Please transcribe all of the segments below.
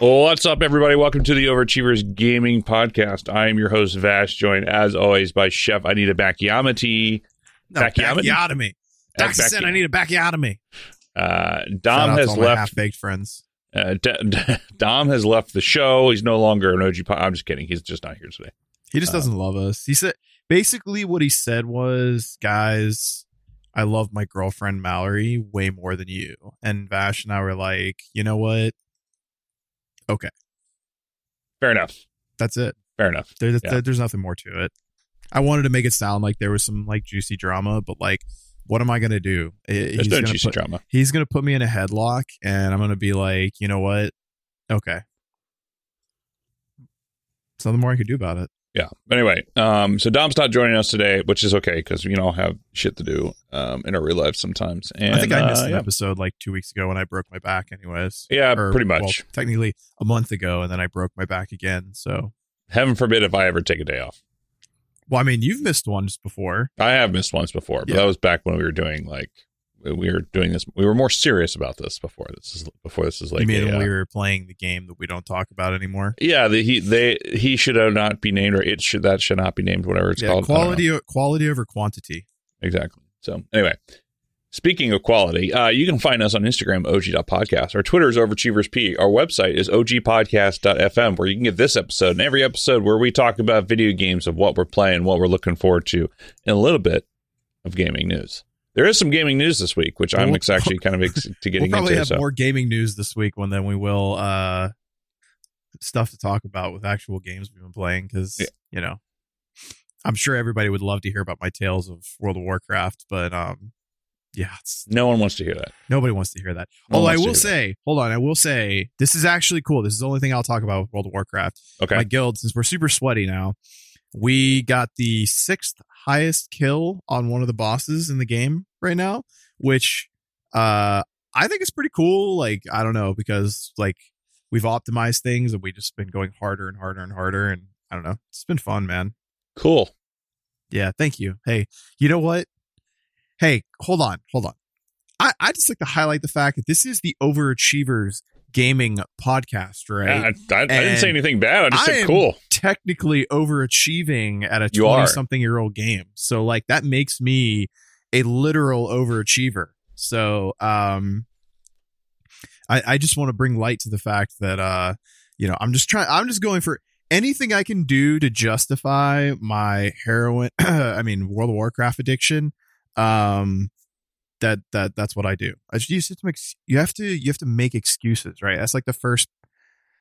What's up, everybody? Welcome to the Overachievers Gaming Podcast. I am your host, Vash, joined as always by Chef Anita Bakiamati. No, Bacchiotomy. Doc Uh, said I need a bacchiotomy. Uh, Dom has left. half-baked friends. Uh, D- D- Dom has left the show. He's no longer an OG. Po- I'm just kidding. He's just not here today. He just Uh, doesn't love us. He said basically what he said was, guys, I love my girlfriend Mallory way more than you. And Vash and I were like, you know what? Fair enough. That's it. Fair enough. There, Yeah. there- there's nothing more to it. I wanted to make it sound like there was some like juicy drama, but like, what am I gonna do? Eh, There's He's no gonna juicy put- drama. he's gonna put me in a headlock, and I'm gonna be like, you know what? Okay. There's nothing more I could do about it. Yeah. Anyway, um, so Dom's not joining us today, which is okay because we all have shit to do um, in our real life sometimes. And I think I missed uh, an yeah. episode like two weeks ago when I broke my back, anyways. Yeah, Or, pretty well, much. technically a month ago, and then I broke my back again. So, Heaven forbid if I ever take a day off. well, I mean, you've missed ones before. I have missed ones before, but Yeah. that was back when we were doing like we were doing this. We were more serious about this before. This is before this is like you mean a, uh, we were playing the game that we don't talk about anymore? yeah. The, he they he should not be named or it should that should not be named whatever it's yeah, called. Quality, quality over quantity. exactly. So anyway, speaking of quality, uh, you can find us on Instagram og.podcast. Our Twitter is overachieversp. Our website is ogpodcast.fm where you can get this episode and every episode where we talk about video games of what we're playing, what we're looking forward to, and a little bit of gaming news. There is some gaming news this week, which I'm We'll- actually kind of ex- to We'll getting probably into. have so. more gaming news this week when than we will uh stuff to talk about with actual games we've been playing because Yeah. you know I'm sure everybody would love to hear about my tales of World of Warcraft, but um yeah, it's No one wants to hear that. Nobody wants to hear that. No Although I will say, hold on, I will say this is actually cool. This is the only thing I'll talk about with World of Warcraft. Okay. My guild, since we're super sweaty now, we got the sixth highest kill on one of the bosses in the game right now, which uh I think is pretty cool. Like, I don't know, because like we've optimized things and we just been going harder and harder and harder and I don't know. It's been fun, man. cool. Yeah, thank you. Hey, you know what? Hey, hold on, hold on. I, I just like to highlight the fact that this is the Overachievers Gaming podcast, right? Yeah, I, I, I didn't say anything bad. I just I said am- cool. Technically overachieving at a 20 something year old game. So like that makes me a literal overachiever. So um I, I just want to bring light to the fact that uh you know I'm just trying I'm just going for anything I can do to justify my heroin I mean World of Warcraft addiction um that that that's what I do I just, you have to make you have to you have to make excuses right that's like the first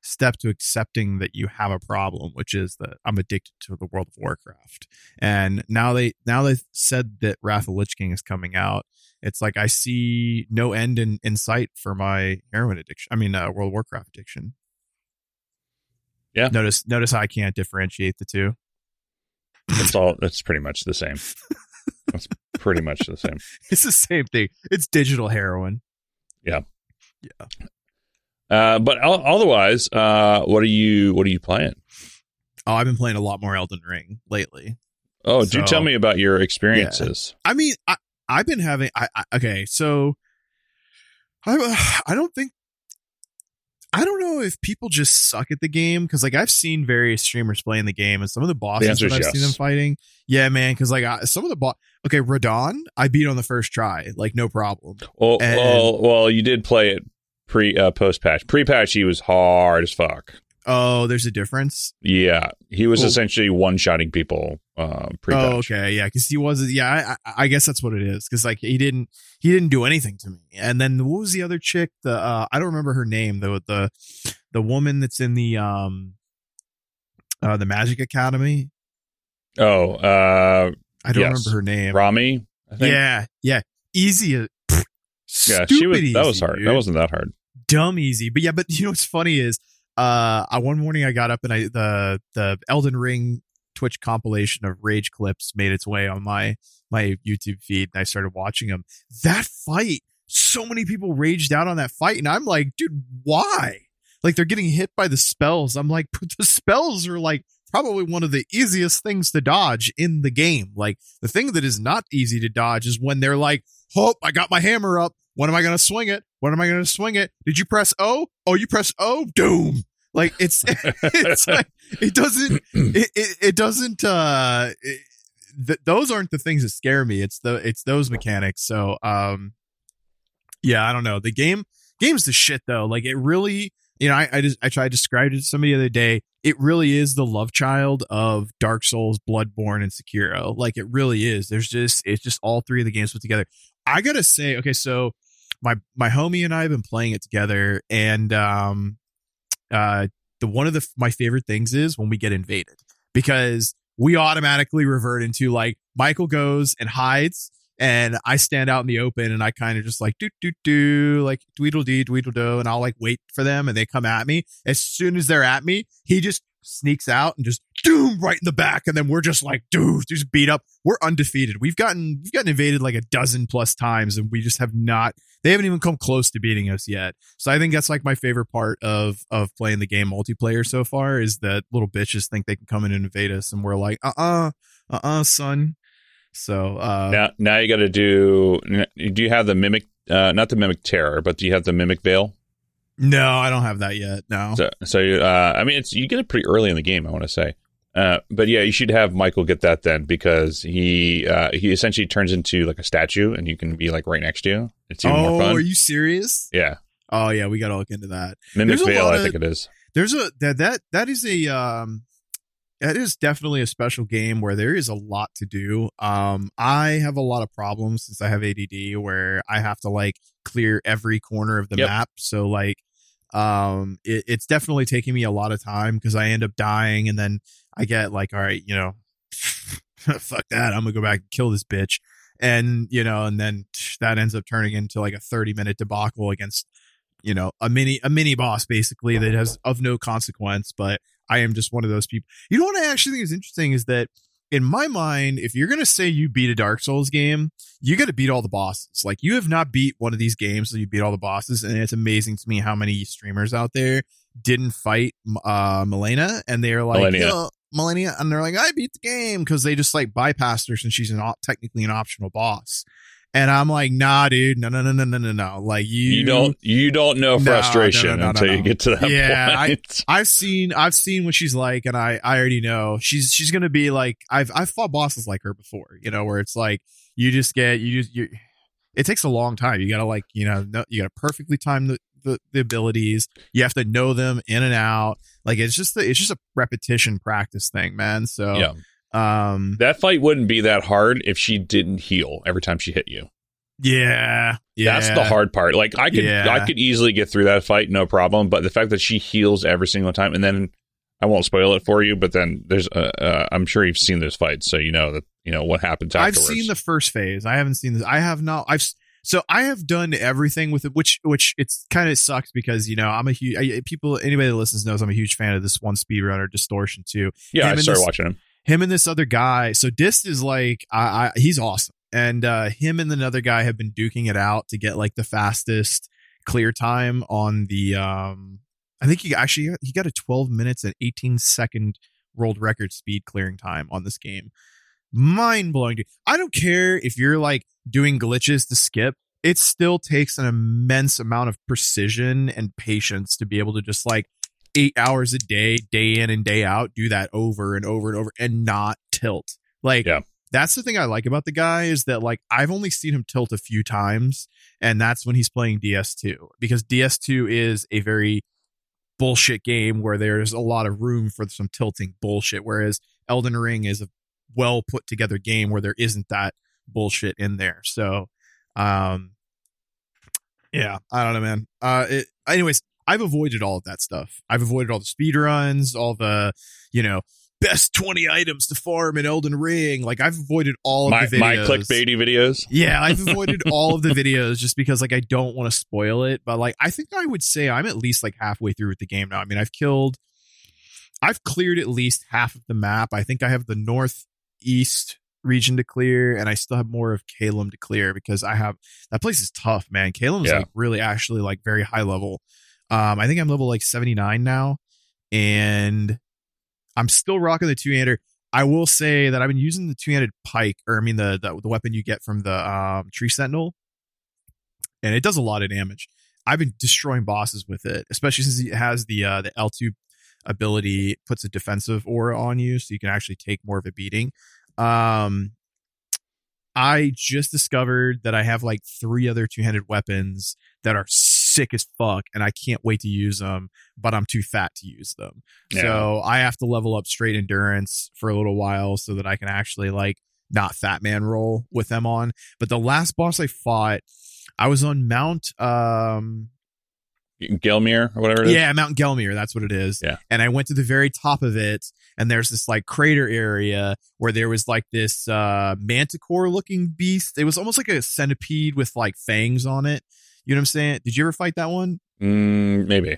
step to accepting that you have a problem which is that I'm addicted to the World of Warcraft and now they now they said that Wrath of Lich King is coming out it's like I see no end in, in sight for my heroin addiction I mean uh, World of Warcraft addiction Yeah. notice notice how I can't differentiate the two It's all. It's pretty much the same. It's pretty much the same. it's the same thing. It's digital heroin. Uh, but otherwise, uh, what are you? What are you playing? Oh, I've been playing a lot more Elden Ring lately. Oh, do So- tell me about your experiences. I mean, I I've been having. I, I okay, so I I don't think. I don't know if people just suck at the game because, like, I've seen various streamers playing the game, and some of the bosses answer that I've is seen them fighting, yeah, man. Because like, I, some of the boss, okay, Radahn, I beat on the first try, like, no problem. Well, And- well, well, you did play it pre uh, post patch. Pre patch, he was hard as fuck. Oh, there's a difference. Yeah, he was Cool. essentially one shotting people. Um, pre patch. Oh, okay, yeah, because he wasn't. Yeah, I, I, guess that's what it is. Because like he didn't, he didn't do anything to me. And then what was the other chick? The uh, I don't remember her name though. The the woman that's in the um, uh, the Magic Academy. Oh, uh, I don't Yes. remember her name. Rami. I think. Yeah, yeah, easy. as- yeah. She was. That was hard. dude. That wasn't that hard. Dumb easy. But yeah, but you know what's funny is uh I one morning I got up and I the the Elden Ring Twitch compilation of rage clips made its way on my my YouTube feed and I started watching them. That fight, so many people raged out on that fight and I'm like, dude, why? Like they're getting hit by the spells. I'm like, the spells are like probably one of the easiest things to dodge in the game. Like the thing that is not easy to dodge is when they're like, "Oh, I got my hammer up. When am I going to swing it? When am I going to swing it? Did you press O? Oh, you press O? Doom." Like it's it's like it doesn't it, it, it doesn't uh it, th- those aren't the things that scare me. It's the it's those mechanics. So um yeah, I don't know. The game game's the shit though. Like it really you know, I, I just I tried to describe it to somebody the other day. It really is the love child of Dark Souls, Bloodborne, and Sekiro. Like it really is. There's just it's just all three of the games put together. I gotta say, okay, so my my homie and I have been playing it together, and um, uh, the one of the my favorite things is when we get invaded because we automatically revert into like Michael goes and hides and I stand out in the open and I kind of just like do do do like dweedle dee dweedle do and I'll like wait for them and they come at me. As soon as they're at me, he just sneaks out and just doom right in the back and then we're just like dude just beat up. We're undefeated. We've gotten we've gotten invaded like a dozen plus times and we just have not they haven't even come close to beating us yet. So i think that's like my favorite part of of playing the game multiplayer so far is that little bitches think they can come in and invade us and we're like uh-uh uh-uh son. So uh now now you got to do do you have the mimic uh not the mimic terror but do you have the mimic veil no, I don't have that yet. No. So, so uh, I mean, it's you get it pretty early in the game. I want to say, uh, but yeah, you should have Michael get that then because he uh, he essentially turns into like a statue, and you can be like right next to you. It's even oh, more fun. are you serious? Yeah. Oh yeah, we got to look into that. Mimic Veil, I think it is. There's a that that that is a um that is definitely a special game where there is a lot to do. Um, I have a lot of problems since I have ADD where I have to like clear every corner of the Yep. map. So like, um, it, it's definitely taking me a lot of time because I end up dying and then I get like, all right, you know, fuck that. I'm gonna go back and kill this bitch. And, you know, and then that ends up turning into like a 30 minute debacle against, you know, a mini, a mini boss basically that has of no consequence. But I am just one of those people. You know what I actually think is interesting is that in my mind, if you're going to say you beat a Dark Souls game, you got to beat all the bosses. Like you have not beat one of these games, so you beat all the bosses. And it's amazing to me how many streamers out there didn't fight uh Malenia and they're like, Malenia. "Yo, Malenia, and they're like, I beat the game because they just like bypassed her since she's an op- technically an optional boss. And I'm like, nah, dude, no, no, no, no, no, no, no. Like you, You don't you don't know frustration no, no, no, until you get to that Yeah, I, I've seen I've seen what she's like and I I already know she's she's gonna be like I've I've fought bosses like her before, you know, where it's like you just get you just you it takes a long time. You gotta like, you know, know you gotta perfectly time the, the, the abilities. You have to know them in and out. Like it's just the, it's just a repetition practice thing, man. So yeah, um that fight wouldn't be that hard if she didn't heal every time she hit you. yeah. Yeah. That's the hard part. Like I could Yeah. I could easily get through that fight, no problem. But the fact that she heals every single time, and then I won't spoil it for you, but then there's uh, uh, I'm sure you've seen those fights, so you know that you know what happens I've seen the first phase. I haven't seen this. I have not. I've so I have done everything with it, which which it's kind of sucks because you know I'm a huge I, people. Anybody that listens knows I'm a huge fan of this one speedrunner Distortion2. yeah, him I started this- watching him. Him and this other guy. So Dist is like I, I he's awesome, and uh him and another guy have been duking it out to get like the fastest clear time on the um. I think he actually he got a 12 minutes and 18 second world record speed clearing time on this game mind blowing. dude. I don't care if you're like doing glitches to skip. It still takes an immense amount of precision and patience to be able to just like eight hours a day, day in and day out, do that over and over and over and not tilt. Like, Yeah. that's the thing I like about the guy is that like I've only seen him tilt a few times, and that's when he's playing DS2 because DS2 is a very bullshit game where there's a lot of room for some tilting bullshit, whereas Elden Ring is a well put together game where there isn't that bullshit in there. So, um, yeah, I don't know, man. Uh, it, anyways, I've avoided all of that stuff. I've avoided all the speed runs, all the, you know, best 20 items to farm in Elden Ring. Like I've avoided all My of the videos. my clickbaity videos. Yeah, I've avoided all of the videos just because like I don't want to spoil it. But like I think I would say I'm at least like halfway through with the game now. I mean, I've killed I've cleared at least half of the map. I think I have the northeast region to clear, and I still have more of Calum to clear because I have that place is tough, man. Calum is Yeah. like really actually like very high level. Um, I think I'm level like 79 now, and I'm still rocking the two hander. I will say that I've been using the two-handed pike, or I mean the, the the weapon you get from the um, tree sentinel, and it does a lot of damage. I've been destroying bosses with it, especially since it has the uh, the L2 ability puts a defensive aura on you, so you can actually take more of a beating. Um, I just discovered that I have like three other two handed weapons that are sick as fuck, and I can't wait to use them, but I'm too fat to use them. Yeah. So I have to level up straight endurance for a little while so that I can actually like not fat man roll with them on. But the last boss I fought, I was on Mount um Gelmir or whatever it is. yeah, Mount Gelmir, that's what it is. Yeah. And I went to the very top of it, and there's this like crater area where there was like this uh manticore looking beast. It was almost like a centipede with like fangs on it. You know what I'm saying? Did you ever fight that one? Mm, maybe.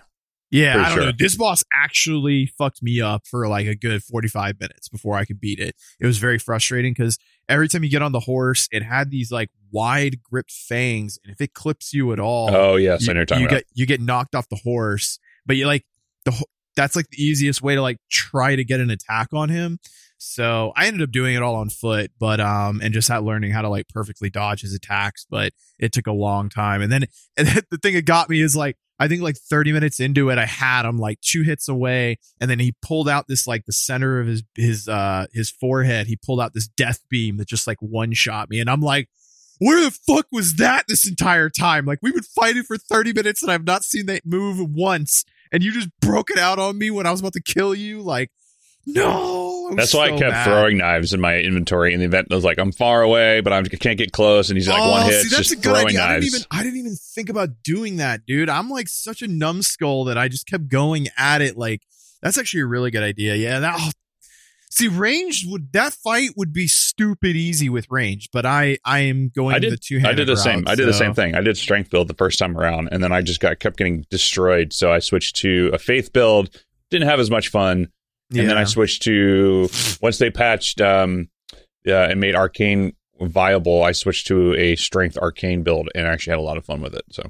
Yeah, For I don't sure. know. This boss actually fucked me up for like a good 45 minutes before I could beat it. It was very frustrating because every time you get on the horse, it had these like wide gripped fangs, and if it clips you at all, Oh yes, you, I know you about. get you get knocked off the horse. But you like the that's like the easiest way to like try to get an attack on him. So I ended up doing it all on foot, but um, and just had learning how to like perfectly dodge his attacks. But it took a long time, and then and then the thing that got me is like I think like 30 minutes into it, I had him like two hits away, and then he pulled out this like the center of his his uh his forehead. He pulled out this death beam that just like one shot me, and I'm like, where the fuck was that this entire time? Like we've been fighting for 30 minutes, and I've not seen that move once, and you just broke it out on me when I was about to kill you. Like, no, I'm That's why I kept mad. throwing knives in my inventory in the event. I was like, I'm far away, but I'm, I can't get close. And he's like, one Oh, hit, see, that's just a good throwing idea. I knives. didn't even I didn't even think about doing that, dude. I'm like such a numbskull that I just kept going at it. Like that's actually a really good idea. Yeah, that. oh, see, range would that fight would be stupid easy with range, but I I am going I the did. two. I did the same. I did the same thing. I did strength build the first time around, and then I just got kept getting destroyed. So I switched to a faith build. Didn't have as much fun, Yeah. and then I switched to once they patched um, uh, and made arcane viable. I switched to a strength arcane build, and actually had a lot of fun with it. So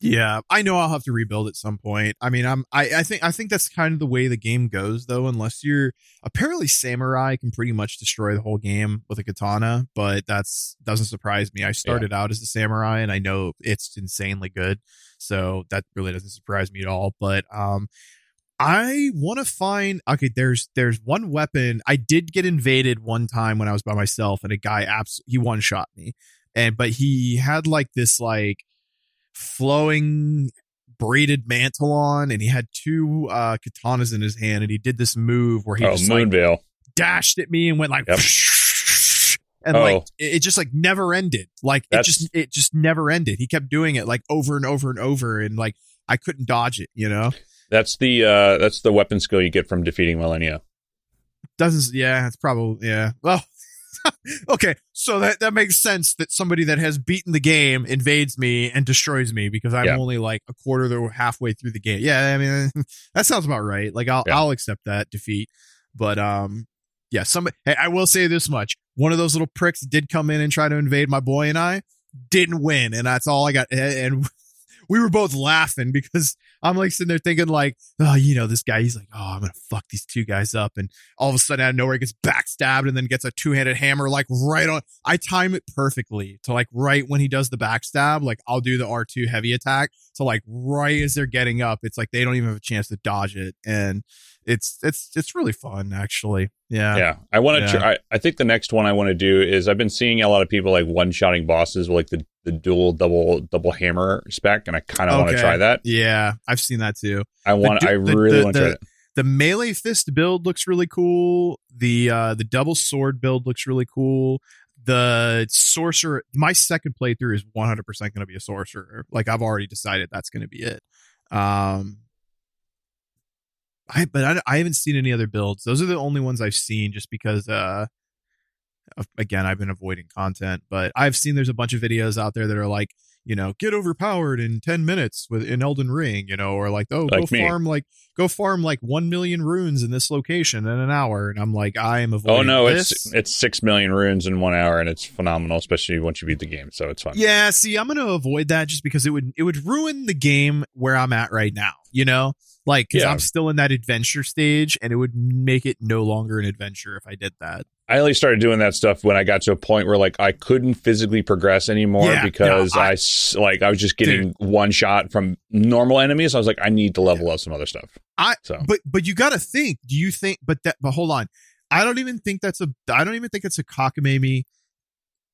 Yeah, I know I'll have to rebuild at some point. I mean, I'm I, I think I think that's kind of the way the game goes though, unless you're apparently samurai can pretty much destroy the whole game with a katana, but that's doesn't surprise me. I started out as a samurai and I know it's insanely good. So that really doesn't surprise me at all. But um I want to find okay. There's there's one weapon. I did get invaded one time when I was by myself, and a guy abs he one shot me, and but he had like this like flowing braided mantle on, and he had two uh katanas in his hand, and he did this move where he oh, just like dashed at me and went like. Yep. And Oh. like it it just like never ended. Like it just it just never ended. He kept doing it like over and over and over, and like I couldn't dodge it. You know, That's the uh, that's the weapon skill you get from defeating Malenia. doesn't yeah it's probably yeah well okay so that that makes sense that somebody that has beaten the game invades me and destroys me because i'm Yeah. only like a quarter to halfway through the game yeah i mean that sounds about right like i'll Yeah. i'll accept that defeat but um yeah somebody hey, i will say this much one of those little pricks did come in and try to invade my boy and i didn't win and that's all i got and we were both laughing because I'm like sitting there thinking like, oh, you know, this guy, he's like, oh, I'm gonna fuck these two guys up, and all of a sudden out of nowhere he gets backstabbed and then gets a two handed hammer like right on. I time it perfectly to like right when he does the backstab, like I'll do the R two heavy attack. So like right as they're getting up, it's like they don't even have a chance to dodge it, and it's it's it's really fun actually. Yeah, Yeah, I want to. Yeah. Try, I, I think the next one I want to do is I've been seeing a lot of people like one shotting bosses with like the the dual double double hammer spec, and I kind of want to try that. yeah, I've seen that too. I want. du- I really the- want to try it. the melee fist build looks really cool. The uh the double sword build looks really cool. The sorcerer my second playthrough is 100% going to be a sorcerer. Like I've already decided that's going to be it. Um I but I, I haven't seen any other builds. Those are the only ones I've seen just because uh again, I've been avoiding content, but I've seen there's a bunch of videos out there that are like, you know, get overpowered in 10 minutes with in Elden Ring, you know, or like, oh, go me. farm like go farm like 1 million runes in this location in an hour and I'm like, I am oh, avoiding Oh no, this. it's it's six million runes in one hour, and it's phenomenal, especially once you beat the game. So it's fun. Yeah, see, I'm going to avoid that just because it would it would ruin the game where I'm at right now, you know? Like, because Yeah. I'm still in that adventure stage, and it would make it no longer an adventure if I did that. I only started doing that stuff when I got to a point where like I couldn't physically progress anymore Yeah, because no, I- I, like I was just getting one shot from normal enemies. I was like, I need to level up some other stuff. I- so But but you got to think. Do you think? But that. But hold on. I don't even think that's a. I don't even think it's a cockamamie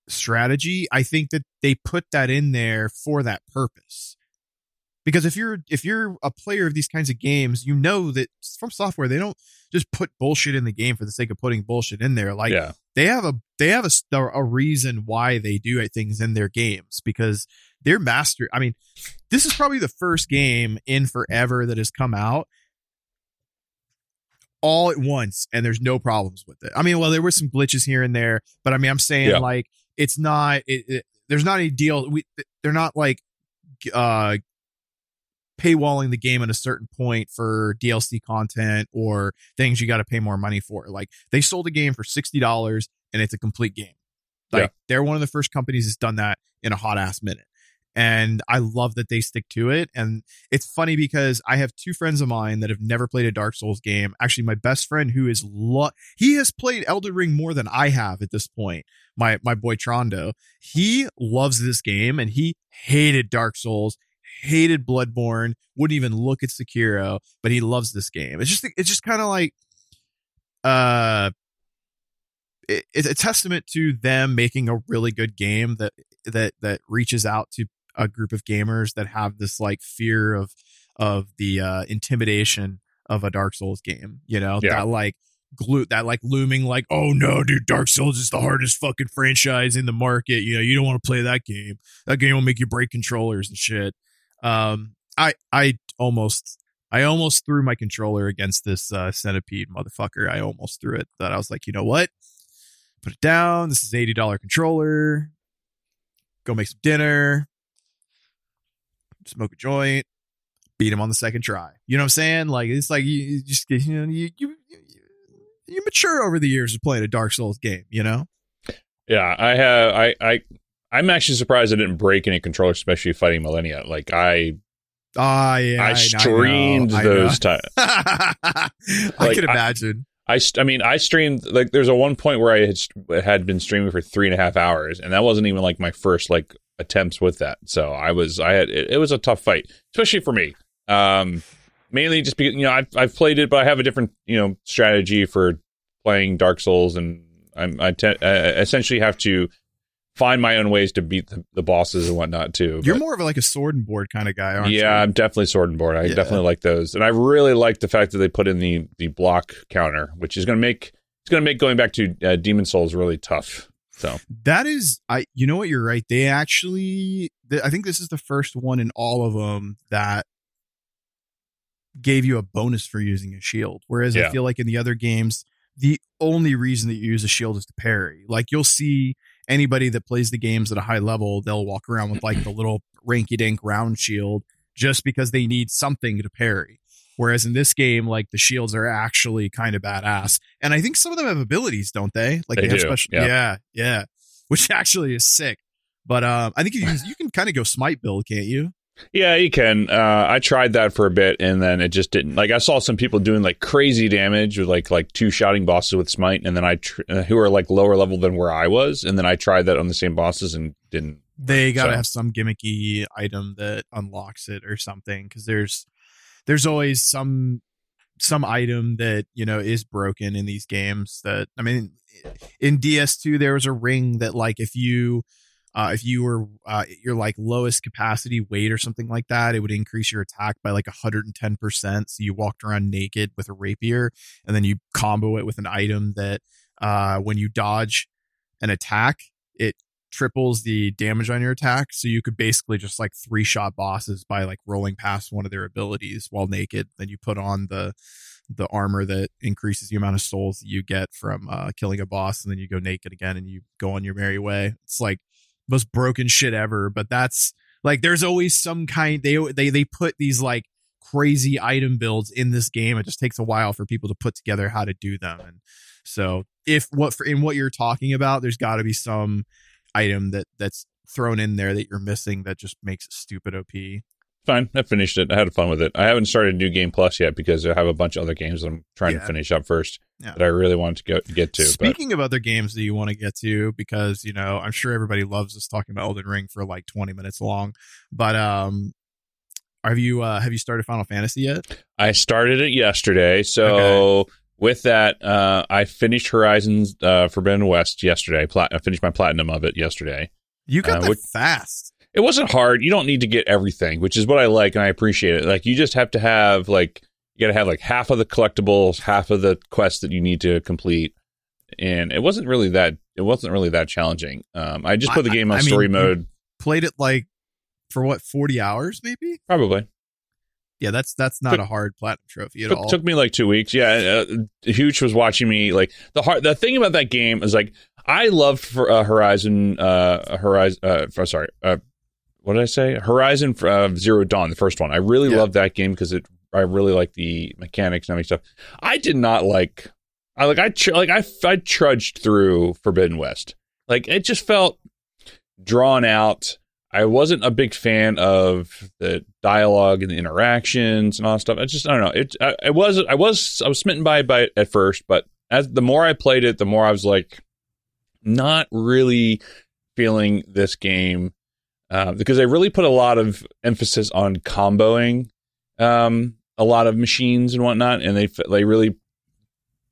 strategy. I think that they put that in there for that purpose. Because if you're if you're a player of these kinds of games, you know that from software they don't just put bullshit in the game for the sake of putting bullshit in there. Like yeah, they have a they have a a reason why they do things in their games because they're master. I mean, this is probably the first game in forever that has come out all at once and there's no problems with it. I mean, well, there were some glitches here and there, but I mean, I'm saying Yeah. like it's not. It, it, there's not a deal. We they're not like uh paywalling the game at a certain point for DLC content or things you got to pay more money for. Like they sold a game for sixty dollars and it's a complete game. Like Yeah. they're one of the first companies that's done that in a hot ass minute. And I love that they stick to it. And it's funny because I have two friends of mine that have never played a Dark Souls game. Actually, my best friend who is lo- he has played Elden Ring more than I have at this point. My my boy Trondo, he loves this game and he hated Dark Souls, hated Bloodborne, wouldn't even look at Sekiro, but he loves this game. It's just it's just kind of like uh it, it's a testament to them making a really good game that that that reaches out to a group of gamers that have this like fear of of the uh intimidation of a Dark Souls game, you know, Yeah. that like glue that like looming like oh no dude Dark Souls is the hardest fucking franchise in the market you know you don't want to play that game that game will make you break controllers and shit um I I almost I almost threw my controller against this uh, centipede motherfucker. I almost threw it. That I was like, you know what? Put it down. This is eighty dollar controller. Go make some dinner. Smoke a joint. Beat him on the second try. You know what I'm saying? Like it's like you, you just you know you, you you you mature over the years of playing a Dark Souls game. You know? yeah. I have I I I'm actually surprised I didn't break any controllers, especially fighting Malenia. Like I Ah, yeah. I know, streamed I those times. I can imagine. I, st- I mean, I streamed like there's a one point where I had, had been streaming for three and a half hours, and that wasn't even like my first like attempts with that. So I was, I had, it, it was a tough fight, especially for me. Um, mainly just because you know I've I've played it, but I have a different you know strategy for playing Dark Souls, and I'm I te- uh, essentially have to find my own ways to beat the, the bosses and whatnot too. You're But- more of like a sword and board kind of guy, aren't you? yeah, I'm definitely sword and board. I Yeah. definitely like those, and I really like the fact that they put in the the block counter, which is going to make it's going to make going back to uh, Demon Souls really tough. So That is, I. You know what? You're right. They actually, th- I think this is the first one in all of them that gave you a bonus for using a shield. Whereas I feel like in the other games, the only reason that you use a shield is to parry. Like you'll see anybody that plays the games at a high level, they'll walk around with like the little rinky dink round shield just because they need something to parry. Whereas in this game, like the shields are actually kind of badass. And I think some of them have abilities, don't they? Like They have do, special yeah. yeah, yeah. Which actually is sick. But um I think you you can kind of go smite build, can't you? Yeah, you can. Uh, I tried that for a bit, and then it just didn't. Like I saw some people doing like crazy damage with like like two shouting bosses with smite, and then I tr- uh, who are like lower level than where I was, and then I tried that on the same bosses and didn't. They got to So- have some gimmicky item that unlocks it or something cuz there's there's always some some item that, you know, is broken in these games that I mean in DS2 there was a ring that like if you uh, if you were uh, your like lowest capacity weight or something like that, it would increase your attack by like 110%. So you walked around naked with a rapier and then you combo it with an item that uh, when you dodge an attack, it triples the damage on your attack. So you could basically just like three shot bosses by like rolling past one of their abilities while naked. Then you put on the the armor that increases the amount of souls that you get from uh, killing a boss, and then you go naked again and you go on your merry way. It's like most broken shit ever, but that's like there's always some kind they they they put these like crazy item builds in this game. It just takes a while for people to put together how to do them. And so if what for in what you're talking about, there's got to be some item that that's thrown in there that you're missing that just makes it stupid OP. fine. I finished it. I had fun with it. I haven't started New Game Plus yet because I have a bunch of other games that I'm trying Yeah. to finish up first Yeah. that I really want to go, get to. But Speaking of other games that you want to get to, because you know, I'm sure everybody loves us talking about Elden Ring for like 20 minutes long. But um, have you uh, have you started Final Fantasy yet? I started it yesterday. So Okay. with that, uh, I finished Horizons uh, Forbidden West yesterday. Plat- I finished my platinum of it yesterday. You got Uh, that what- fast. It wasn't hard. You don't need to get everything, which is what I like and I appreciate it. Like you just have to have like you got to have like half of the collectibles, half of the quests that you need to complete. And it wasn't really that it wasn't really that challenging. Um, I just put the game on I mean, story you- mode Played it like for what 40 hours, maybe. probably. Yeah, that's that's not Took- a hard platinum trophy at took, all. took me like two weeks. Yeah, uh, Huge was watching me. Like the hard, the thing about that game is like I loved for uh, Horizon, uh, Horizon. Uh, for- sorry, uh, what did I say? Horizon uh, Zero Dawn, the first one. I really Yeah. loved that game because it. I really like the mechanics and everything stuff. I did not like. I like I tr- like I I trudged through Forbidden West. Like it just felt drawn out. I wasn't a big fan of the dialogue and the interactions and all that stuff. I just I don't know. It I, I was I was I was smitten by it by it at first, but as the more I played it, the more I was like not really feeling this game uh, because they really put a lot of emphasis on comboing um, a lot of machines and whatnot, and they they really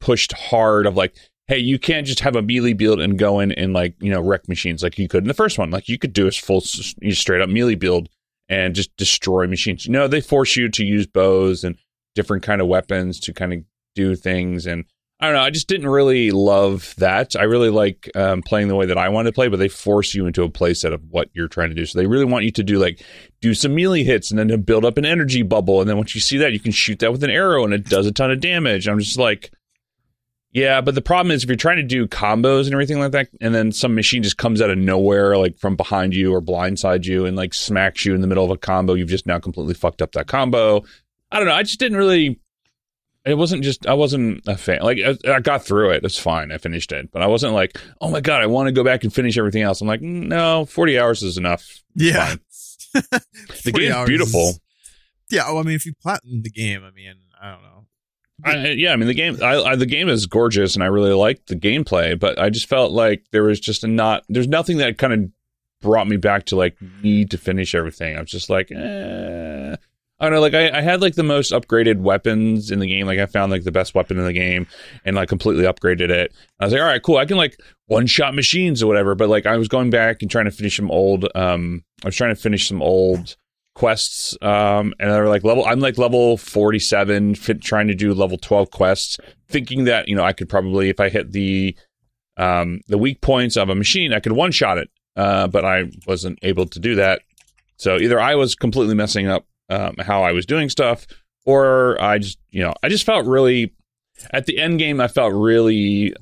pushed hard of like hey, you can't just have a melee build and go in and like you know wreck machines like you could in the first one. Like you could do a full you straight up melee build and just destroy machines. You No, they force you to use bows and different kind of weapons to kind of do things. And I don't know. I just didn't really love that. I really like um, playing the way that I want to play, but they force you into a playset of what you're trying to do. So they really want you to do like do some melee hits and then build up an energy bubble. And then once you see that, you can shoot that with an arrow and it does a ton of damage. I'm just like, yeah, but the problem is if you're trying to do combos and everything like that, and then some machine just comes out of nowhere, like from behind you or blindside you, and like smacks you in the middle of a combo, you've just now completely fucked up that combo. I don't know. I just didn't really. It wasn't just. I wasn't a fan. Like I, I got through it. It's fine. I finished it, but I wasn't like, oh my god, I want to go back and finish everything else. I'm like, mm, no, forty hours is enough. Yeah. The 40 game's hours beautiful. is- Yeah, well, I mean, if you platinum the game, I mean, I don't know. I, yeah, I mean the game. I, I, the game is gorgeous, and I really like the gameplay. But I just felt like there was just a not. There's nothing that kind of brought me back to like need to finish everything. I was just like, eh. I don't know. Like I, I had like the most upgraded weapons in the game. Like I found like the best weapon in the game, and like completely upgraded it. I was like, all right, cool. I can like one shot machines or whatever. But like I was going back and trying to finish some old. Um, I was trying to finish some old quests um and they're like level i'm like level 47 fit, trying to do level 12 quests thinking that you know i could probably if i hit the um the weak points of a machine i could one shot it uh but i wasn't able to do that so either i was completely messing up um, how i was doing stuff or i just you know i just felt really at the end game i felt really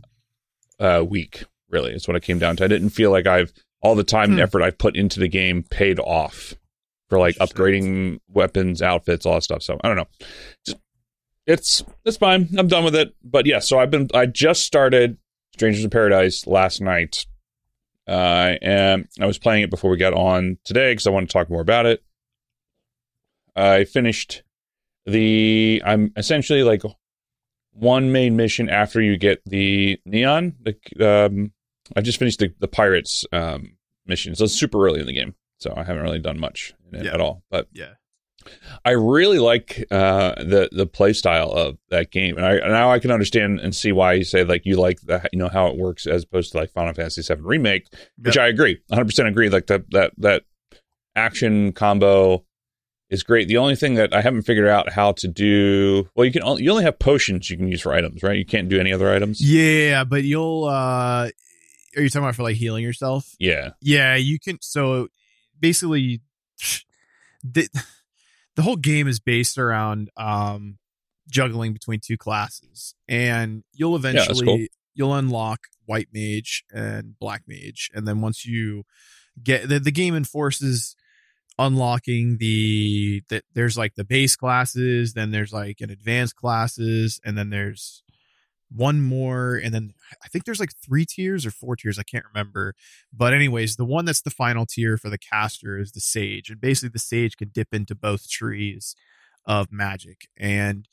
uh weak really is what it came down to i didn't feel like i've all the time and Hmm. effort i've put into the game paid off for like upgrading weapons, outfits, all that stuff. So I don't know. Just, it's it's fine. I'm done with it. But yeah, so I've been I just started Strangers in Paradise last night. Uh, and I was playing it before we got on today because I want to talk more about it. I finished the. I'm essentially like one main mission after you get the neon. The um, I just finished the the pirates um mission, so it's super early in the game, so I haven't really done much in it Yeah. at all. But Yeah. I really like uh, the the play style of that game, and I now I can understand and see why you say like you like the you know how it works as opposed to like Final Fantasy VII remake, which I agree, 100 percent agree. Like that that that action combo is great. The only thing that I haven't figured out how to do well, you can only, you only have potions you can use for items, right? You can't do any other items. Yeah, but you'll uh are you talking about for like healing yourself? Yeah, Yeah, you can so basically the the whole game is based around um juggling between two classes and you'll eventually cool. you'll unlock white mage and black mage and then once you get the, the game enforces unlocking the that there's like the base classes then there's like an advanced classes and then there's one more, and then I think there's like three tiers or four tiers. I can't remember. But anyways, the one that's the final tier for the caster is the sage, and basically the sage can dip into both trees of magic, and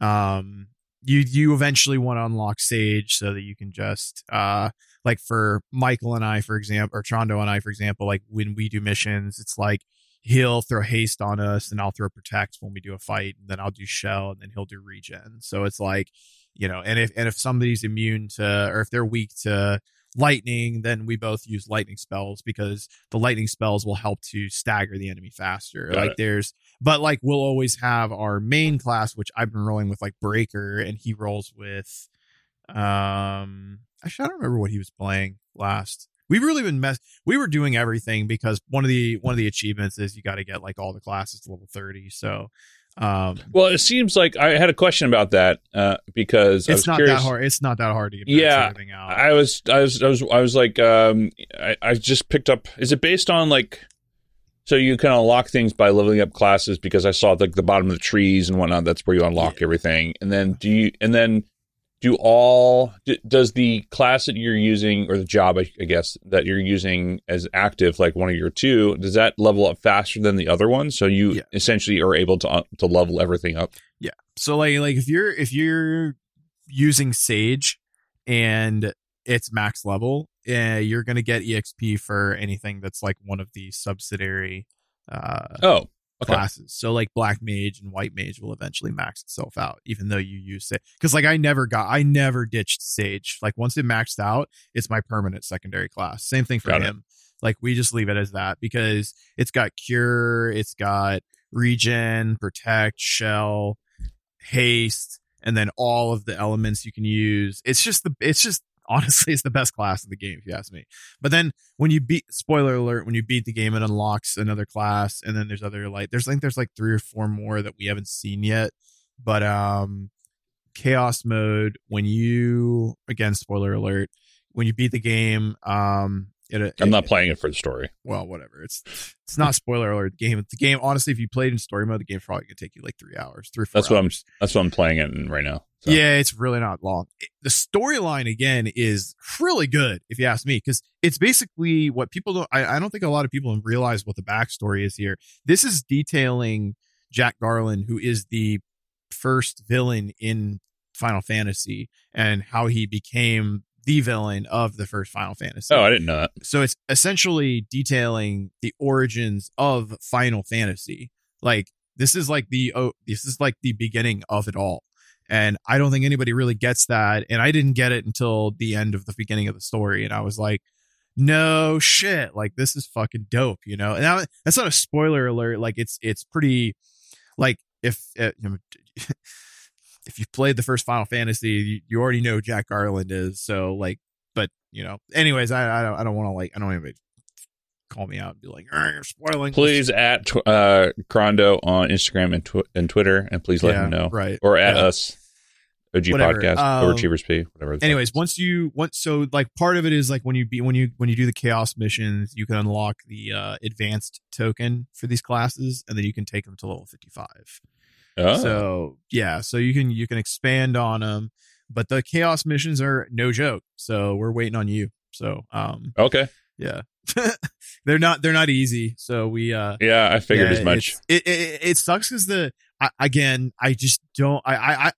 um, you you eventually want to unlock sage so that you can just uh like for Michael and I, for example, or Chondo and I, for example, like when we do missions, it's like he'll throw haste on us and I'll throw protect when we do a fight, and then I'll do shell and then he'll do regen. So it's like, you know, and if and if somebody's immune to or if they're weak to lightning, then we both use lightning spells because the lightning spells will help to stagger the enemy faster. Got like it. there's but like we'll always have our main class, which I've been rolling with like Breaker, and he rolls with um actually I don't remember what he was playing last. We've really been mess we were doing everything because one of the one of the achievements is you got to get like all the classes to level 30. So um Well, it seems like I had a question about that uh, because I it's not curious. that hard. It's not that hard to get Yeah, everything out. I was, I was, I was, I was like, um, I, I just picked up. Is it based on like? So you can unlock things by leveling up classes because I saw like the bottom of the trees and whatnot. That's where you unlock everything. And then do you? And then do all? d does the class that you're using or the job, I, I guess, that you're using as active, like one of your two, does that level up faster than the other one? So you Yeah. essentially are able to uh, to level everything up. Yeah so like like if you're if you're using Sage and it's max level, uh, you're gonna get EXP for anything that's like one of the subsidiary uh Oh, okay. classes. So like black mage and white mage will eventually max itself out, even though you use it. Because like I never got I never ditched Sage. Like once it maxed out, it's my permanent secondary class. Same thing for Got it. him. Like we just leave it as that because it's got cure, it's got regen, protect, shell, haste, and then all of the elements you can use. It's just the it's just honestly it's the best class in the game if you ask me. But then when you beat spoiler alert, when you beat the game it unlocks another class and then there's other like there's think there's like three or four more that we haven't seen yet. But um chaos mode when you again spoiler alert when you beat the game um it, I'm it- not playing it for the story. well, whatever. It's it's not spoiler alert. The game, the game. Honestly, if you played in story mode, the game's probably gonna take you like three hours, three. Four That's what I'm. That's what I'm playing it in right now. So. Yeah, it's really not long. The storyline again is really good, if you ask me, because it's basically what people don't. I, I don't think a lot of people realize what the backstory is here. This is detailing Jack Garland, who is the first villain in Final Fantasy, and how he became the villain of the first Final Fantasy Oh, I didn't know that. so it's essentially detailing the origins of Final Fantasy. Like this is like the oh, this is like the beginning of it all. And I don't think anybody really gets that. And I didn't get it until the end of the beginning of the story. And I was like, no shit. Like this is fucking dope, you know? And that, that's not a spoiler alert. Like it's, it's pretty like if, uh, if you've played the first Final Fantasy, you, you already know Jack Garland is. So like, but you know, anyways, I I don't I don't want to like I don't want anybody to call me out and be like, "Ah, you're spoiling. this." Please at tw- uh, Crondo on Instagram and, tw- and Twitter, and please let Yeah, him know, Right. or at Yeah. us, OG Whatever. Podcast, Um, Overachievers P, whatever. Anyways, fuck. once you once so like part of it is like when you be when you when you do the chaos missions, you can unlock the uh advanced token for these classes, and then you can take them to level fifty five. Oh, So yeah, so you can you can expand on them, but the chaos missions are no joke. So we're waiting on you. So um okay, yeah, they're not they're not easy. So we uh yeah, I figured Yeah, as much. It, it it sucks because the I, again I just don't I, I I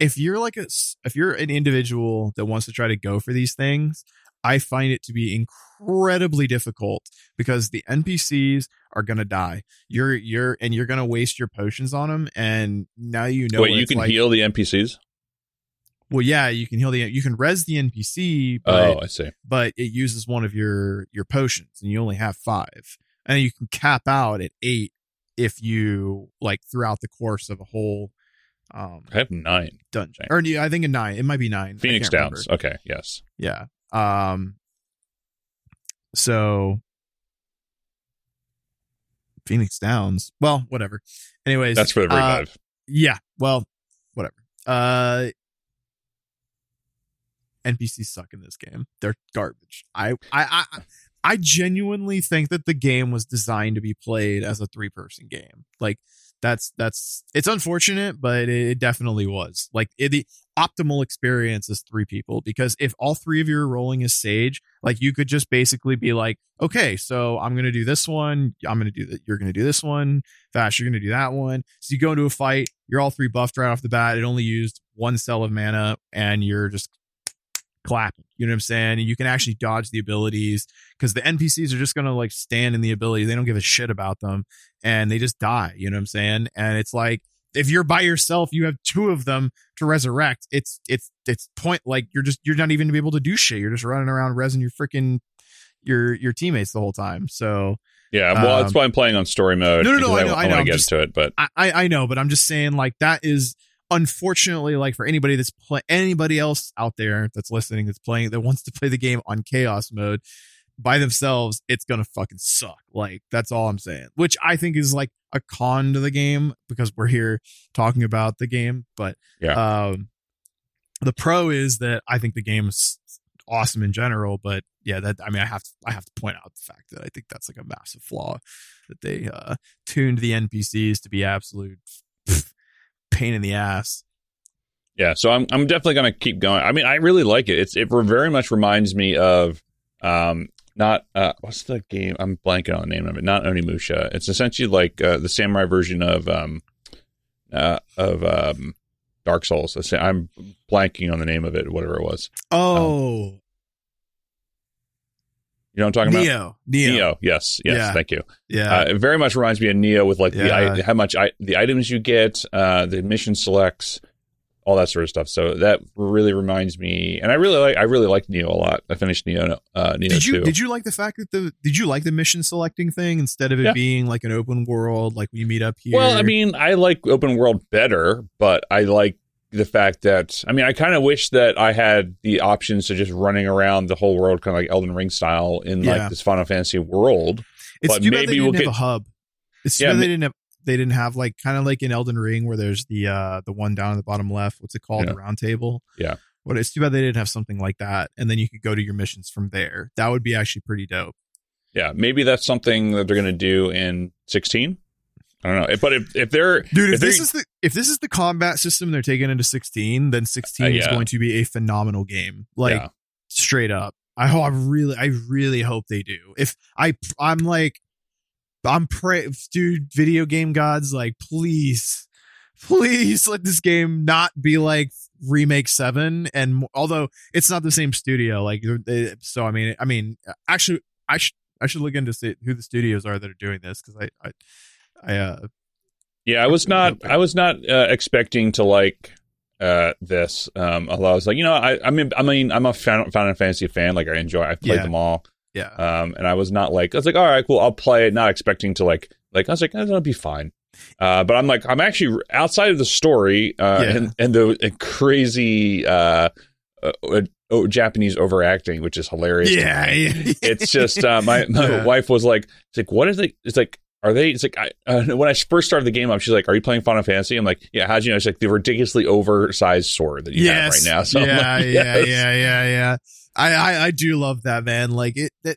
if you're like a s- if you're an individual that wants to try to go for these things, I find it to be incredibly difficult because the NPCs are gonna die. You're you're and you're gonna waste your potions on them, and now you know. Wait, you can like. heal the NPCs? Well, yeah, you can heal the you can res the NPC, but oh, I see. but it uses one of your your potions and you only have five and you can cap out at eight if you like throughout the course of a whole um I have nine. dungeon or i think a nine it might be nine Phoenix can't remember. Downs. Okay, yes. yeah um so phoenix downs well whatever. Anyways That's for the uh, revive. yeah well whatever. Uh npcs suck in this game. They're garbage. I i i I genuinely think that the game was designed to be played as a three person game. Like that's that's it's unfortunate, but it, it definitely was. Like it, the optimal experience is three people because if all three of you are rolling as sage, like you could just basically be like, okay, so I'm gonna do this one, I'm gonna do that, you're gonna do this one, fast, you're gonna do that one. So you go into a fight, you're all three buffed right off the bat. It only used one cell of mana, and you're just clapping. You know what I'm saying? And you can actually dodge the abilities because the NPCs are just gonna like stand in the ability. They don't give a shit about them and they just die. You know what I'm saying? And it's like if you're by yourself, you have two of them to resurrect. It's it's it's point like you're just you're not even to be able to do shit. You're just running around resing your freaking your your teammates the whole time. So Yeah, well, Um, that's why I'm playing on story mode. No, no, no, because I know, I know, want to get just- to it, but I, I I know, but I'm just saying like that is unfortunately like for anybody that's play anybody else out there that's listening that's playing that wants to play the game on chaos mode by themselves, it's gonna fucking suck. Like that's all I'm saying. Which I think is like a con to the game because we're here talking about the game. But Yeah. um the pro is that I think the game's awesome in general, but yeah, that I mean I have to I have to point out the fact that I think that's like a massive flaw that they uh tuned the NPCs to be absolute pain in the ass. Yeah, so I'm I'm definitely gonna keep going. I mean, I really like it. It's it very much reminds me of um not uh what's the game? I'm blanking on the name of it. Not Onimusha. It's essentially like uh, the samurai version of um uh of um Dark Souls. I say- I'm blanking on the name of it, whatever it was. Oh, You know what I'm talking about? Nioh, Nioh, Nioh. Yes, yes. Yeah. Thank you. yeah, Uh, it very much reminds me of Nioh with like the Yeah. i- how much I, the items you get, uh, the mission selects, all that sort of stuff. So that really reminds me, and I really like I really like Nioh a lot. I finished Nioh, uh, Nioh did you too. did you like the fact that the did you like the mission selecting thing instead of it Yeah. being like an open world like we meet up here? well, I mean, I like open world better, but I like the fact that I mean, I kind of wish that I had the options to just running around the whole world, kind of like Elden Ring style, in Yeah. like this Final Fantasy world. it's but maybe we'll get- a hub. It's Yeah, they didn't have they didn't have like kind of like in Elden Ring where there's the uh the one down at the bottom left. What's it called? Yeah. The round table. Yeah. But it's too bad they didn't have something like that, and then you could go to your missions from there. That would be actually pretty dope. Yeah, maybe that's something that they're going to do in 16. I don't know, but if if they're Dude, if, If this is the if this is the combat system they're taking into 16, then 16 Uh, is going to be a phenomenal game. Like yeah. straight up. I hope I really I really hope they do. If I I'm like I'm pray dude, video game gods, like please, please let this game not be like remake seven. And although it's not the same studio, like so, I mean, I mean, actually, I should I should look into see who the studios are that are doing this because I I I uh Yeah, I was not. I was not uh, expecting to like uh, this. Um, although I was like, you know, I, I mean, I mean, I'm a fan, Final Fantasy fan. Like, I enjoy. I've played Yeah. them all. Yeah Um, and I was not like, I was like, all right, cool, I'll play it. Not expecting to like, like I was like, oh, that'll be fine. Uh, but I'm like, I'm actually outside of the story uh, Yeah. and and the and crazy uh, uh, uh, Japanese overacting, which is hilarious. yeah, yeah. it's just uh, my my Yeah. wife was like, it's like what is it? It's like are they? It's like I, uh, when I first started the game up, she's like, "Are you playing Final Fantasy?" I'm like, "Yeah." How'd you know? It's like the ridiculously oversized sword that you have right now. So yeah, like, yeah, yeah, yeah, yeah. I, I, I do love that man. Like it, that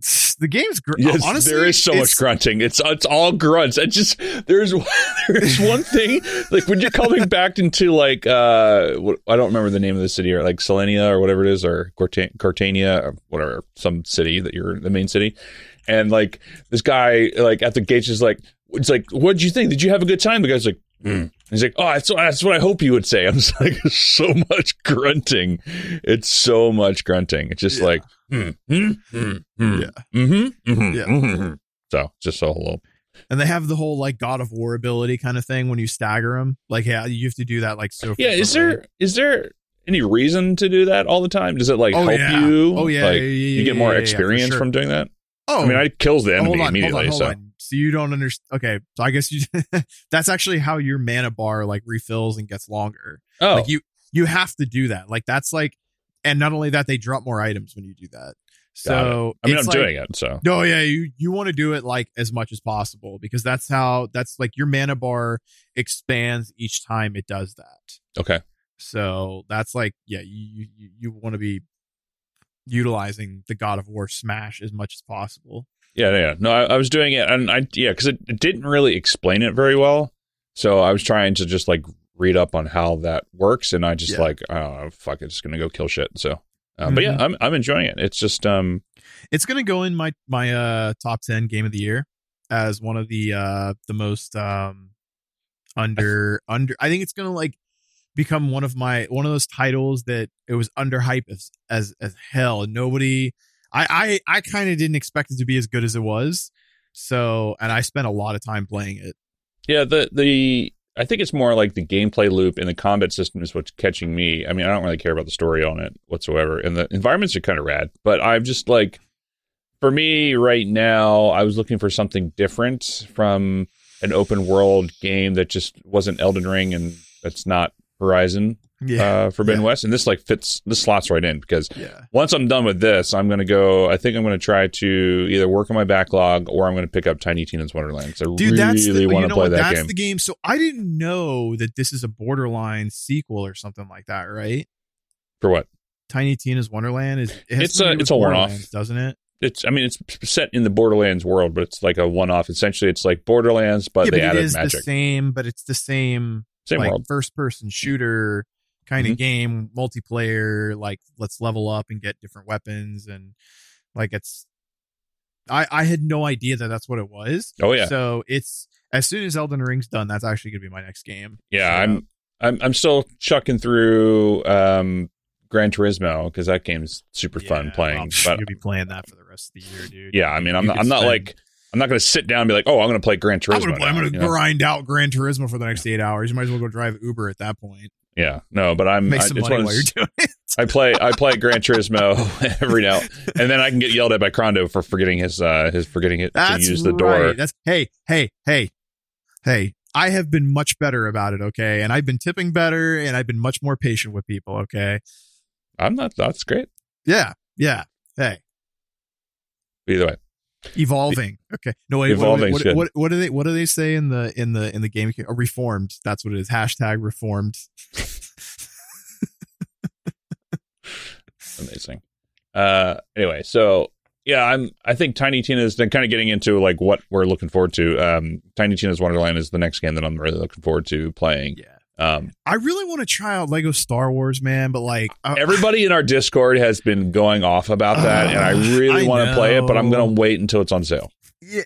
the game's gr- Yes, honestly there is so much grunting. It's it's all grunts. It just there's there's one thing like when you're coming back into like uh I don't remember the name of the city or like Selenia or whatever it is or Corta- Cortania or whatever some city that you're the main city, and like this guy like at the gates is like it's like what did you think? Did you have a good time? The guy's like. Mm. He's like, oh, that's, that's what I hope you would say. I'm just like, so much grunting. It's so much grunting. It's just Yeah. like, mm, mm, mm, mm, Yeah. mm-hmm, mm-hmm, Yeah. mm-hmm. So just so hello. and they have the whole like God of War ability kind of thing when you stagger them. Like, yeah, you have to do that like so. Yeah, is there is there any reason to do that all the time? Does it like Oh, help yeah. you? Oh yeah, like yeah, yeah, you get more experience sure. from doing that. Oh, I mean, I kills the enemy on, immediately. hold on, hold so on. So you don't understand. Okay, so I guess you. that's actually how your mana bar like refills and gets longer. oh Like you, you have to do that. Like that's like, and not only that, they drop more items when you do that. So I mean, I'm like- doing it. So No, yeah, you you want to do it like as much as possible because that's how that's like your mana bar expands each time it does that. okay, So that's like yeah, you you, you want to be utilizing the God of War smash as much as possible. Yeah, yeah. No, I, I was doing it, and I yeah, because it, it didn't really explain it very well. So I was trying to just like read up on how that works, and I just Yeah. like, oh fuck, it, just gonna go kill shit. So, uh, but yeah, I'm I'm enjoying it. It's just um, It's gonna go in my my uh top ten game of the year as one of the uh the most um under under. I think it's gonna like become one of my one of those titles that it was under hype as as as hell. Nobody, I I I kind of didn't expect it to be as good as it was. So, and I spent a lot of time playing it. yeah, the the I think it's more like the gameplay loop and the combat system is what's catching me. I mean, I don't really care about the story on it whatsoever, and the environments are kind of rad. But I'm just like, for me right now, I was looking for something different from an open world game that just wasn't Elden Ring and that's not Horizon uh, Forbidden yeah. West, and this like fits this slots right in because yeah. once I'm done with this, I'm gonna go. I think I'm gonna try to either work on my backlog or I'm gonna pick up Tiny Tina's Wonderland. I Dude, really that's the, want you to know play what? that That's game. the game. So I didn't know that this is a Borderlands sequel or something like that, right? For what? Tiny Tina's Wonderland is it It's a- it's a one-off. Doesn't it? It's. I mean, it's set in the Borderlands world, but it's like a one-off. Essentially, it's like Borderlands, but yeah, they but it added is magic. the same, but it's the same, Same like world. first person shooter kind of Mhm. game, multiplayer. Like let's level up and get different weapons, and like it's. I I had no idea that that's what it was. Oh yeah, So it's as soon as Elden Ring's done, that's actually gonna be my next game. yeah. So, I'm. I'm. I'm still chucking through um, Gran Turismo because that game's super fun playing. well, but you'll be playing that for the rest of the year, dude. yeah, I mean, I'm not. I'm not spend- like. I'm not going to sit down and be like, oh, I'm going to play Gran Turismo. I'm gonna, play- I'm now, gonna you know? grind out Gran Turismo for the next eight hours. You might as well go drive Uber at that point. Yeah, no, but I'm. Make I, some it's money while you're doing it. I play I play Gran Turismo every now, and then I can get yelled at by Crondo for forgetting his uh his forgetting it That's to use the right. door. That's hey, hey, hey, hey. I have been much better about it, okay? And I've been tipping better and I've been much more patient with people, okay? I'm not. That's great. Yeah, yeah. Hey, Either way, evolving. Okay. No wait, Evolving's what, good. what, what, what do they what do they say in the in the in the game uh, reformed? That's what it is. Hashtag reformed. amazing. Uh, anyway, so yeah, I'm. I think Tiny Tina's then kind of getting into like what we're looking forward to. Um, Tiny Tina's Wonderland is the next game that I'm really looking forward to playing. Yeah. Um, I really want to try out Lego Star Wars, man, but like uh, everybody in our Discord has been going off about that, and I really want to play it, but I'm going to wait until it's on sale. yeah,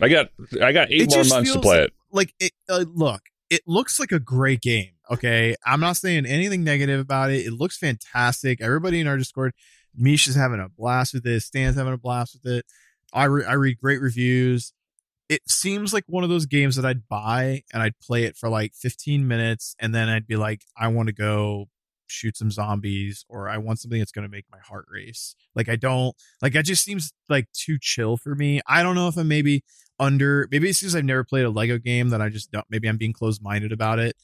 I got I got eight It more months to play it. like it uh, look it looks like a great game okay? I'm not saying anything negative about it. It looks fantastic. Everybody in our discord misha's having a blast with this stan's having a blast with it. I, re- I read great reviews it seems like one of those games that i'd buy and i'd play it for like 15 minutes and then i'd be like i want to go shoot some zombies or i want something that's going to make my heart race like i don't like that just seems like too chill for me i don't know if i'm maybe under maybe it's because I've never played a Lego game that I just don't maybe I'm being closed minded about it.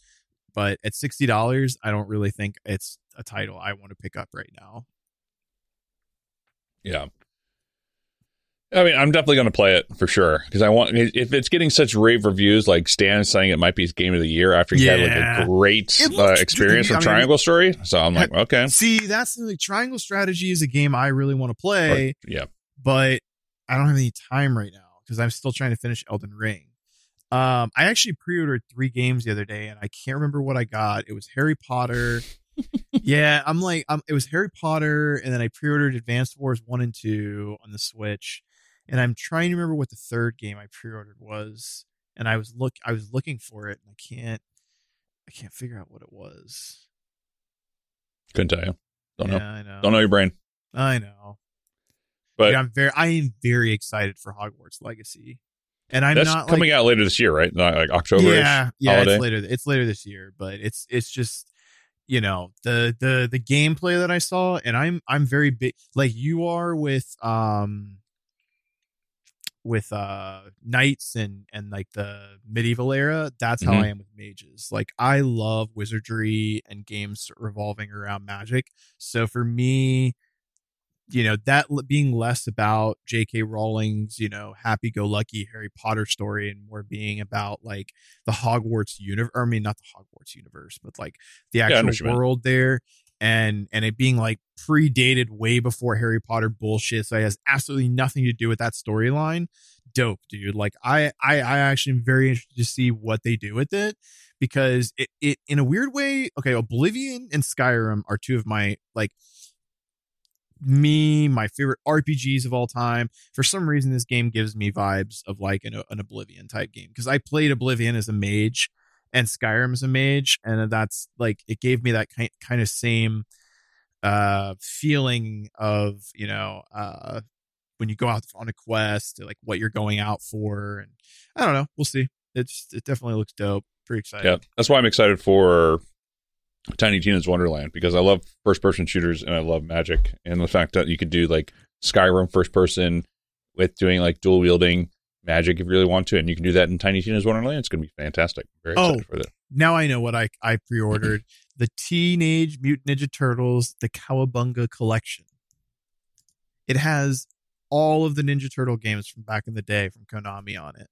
But at sixty dollars, I don't really think it's a title I want to pick up right now. Yeah. I mean, I'm definitely going to play it for sure because I want if it's getting such rave reviews, like Stan is saying it might be his game of the year after he had like a great uh, experience with mean- Triangle Story. So I'm like, okay, See, that's the Triangle Strategy is a game I really want to play, yeah, but I don't have any time right now because I'm still trying to finish Elden Ring. Um, I actually pre-ordered three games the other day, and I can't remember what I got. It was Harry Potter. yeah, I'm like, um, it was Harry Potter, and then I pre-ordered Advanced Wars one and two on the Switch, and I'm trying to remember what the third game I pre-ordered was, and I was look, I was looking for it, and I can't, I can't figure out what it was. couldn't tell you. Don't yeah, know. I know. Don't know your brain. I know. But Dude, I'm very, I am very excited for Hogwarts Legacy, and I'm that's not coming like, out later this year, right? Not like October. Yeah, yeah, holiday? it's later. It's later this year, but it's it's just you know the the the gameplay that I saw, and I'm I'm very big like you are with um with uh knights and and like the medieval era that's how Mhm. i am with mages like i love wizardry and games revolving around magic so for me you know that being less about jk rowling's you know happy-go-lucky harry potter story and more being about like the hogwarts universe i mean not the hogwarts universe but like the I know what actual mean. world there and and it being like predated way before Harry Potter bullshit, so it has absolutely nothing to do with that storyline. Dope, dude. Like I, I, I actually am very interested to see what they do with it because it, it in a weird way. Okay, Oblivion and Skyrim are two of my like me my favorite RPGs of all time. For some reason, this game gives me vibes of like an, an Oblivion type game because I played Oblivion as a mage and Skyrim's a mage, and that's like it gave me that kind kind of same uh feeling of you know uh when you go out on a quest like what you're going out for and i don't know we'll see. It's it definitely looks dope pretty excited Yeah, that's why I'm excited for Tiny Tina's Wonderland because I love first person shooters and I love magic and the fact that you could do like Skyrim first person with doing like dual wielding magic if you really want to, and you can do that in Tiny Tina's Wonderland. It's going to be fantastic. Very Oh. excited for that. now i know what i i pre-ordered the teenage mutant ninja turtles the cowabunga collection it has all of the ninja turtle games from back in the day from konami on it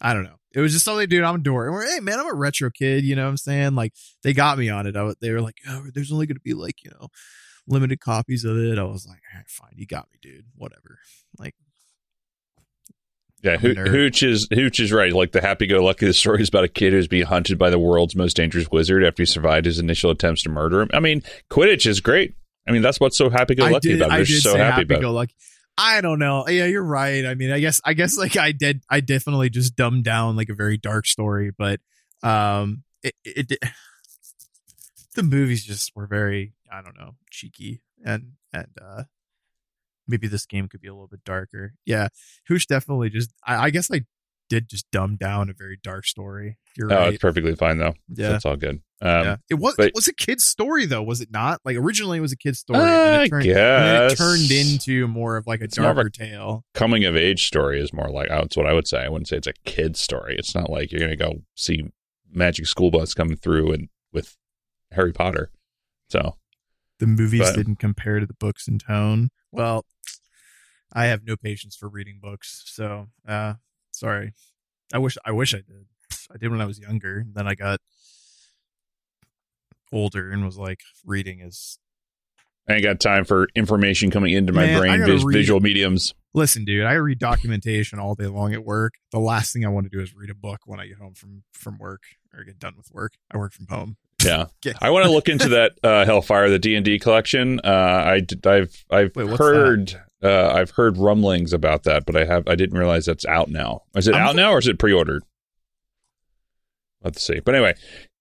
I don't know. It was just something, dude. I'm a. And we're, hey, man, I'm a retro kid. You know what I'm saying? Like, they got me on it. I, they were like, oh, there's only going to be like, you know, limited copies of it. I was like, all right, fine. You got me, dude. Whatever. Like, Yeah, Ho- Hooch is Hooch is right. Like the happy-go-lucky the story is about a kid who's being hunted by the world's most dangerous wizard after he survived his initial attempts to murder him. I mean, Quidditch is great. I mean, that's what's so happy-go-lucky did, about it. I They're so happy happy about it. go lucky. I don't know. Yeah, you're right. I mean, I guess, I guess like I did, I definitely just dumbed down like a very dark story, but, um, it, it, it the movies just were very, I don't know, cheeky and, and, uh, maybe this game could be a little bit darker. Yeah. Hooch definitely just, I, I guess I did just dumb down a very dark story. You're Oh, right. it's perfectly fine though. Yeah. it's all good. Um, yeah. It was but- it was a kid's story though, was it not? Like originally it was a kid's story. I it turned, and then it turned into more of like a It's of a- darker tale. coming of age story is more like oh, that's what I would say. I wouldn't say it's a kid's story. It's not like you're gonna go see Magic School Bus coming through and with Harry Potter. So The movies But- didn't compare to the books in tone. Well, I have no patience for reading books, so uh sorry. I wish I wish I did. I did when I was younger. Then I got older and was like reading is I ain't got time for information coming into my Man, brain, vis- read- visual mediums. Listen, dude, I read documentation all day long at work. The last thing I want to do is read a book when I get home from from work or get done with work. I work from home. Yeah, I want to look into that uh, Hellfire, the D and D collection. Uh, I have I've Wait, heard uh, I've heard rumblings about that, but I have I didn't realize that's out now. Is it I'm- out now or is it pre-ordered? Let's see. But anyway,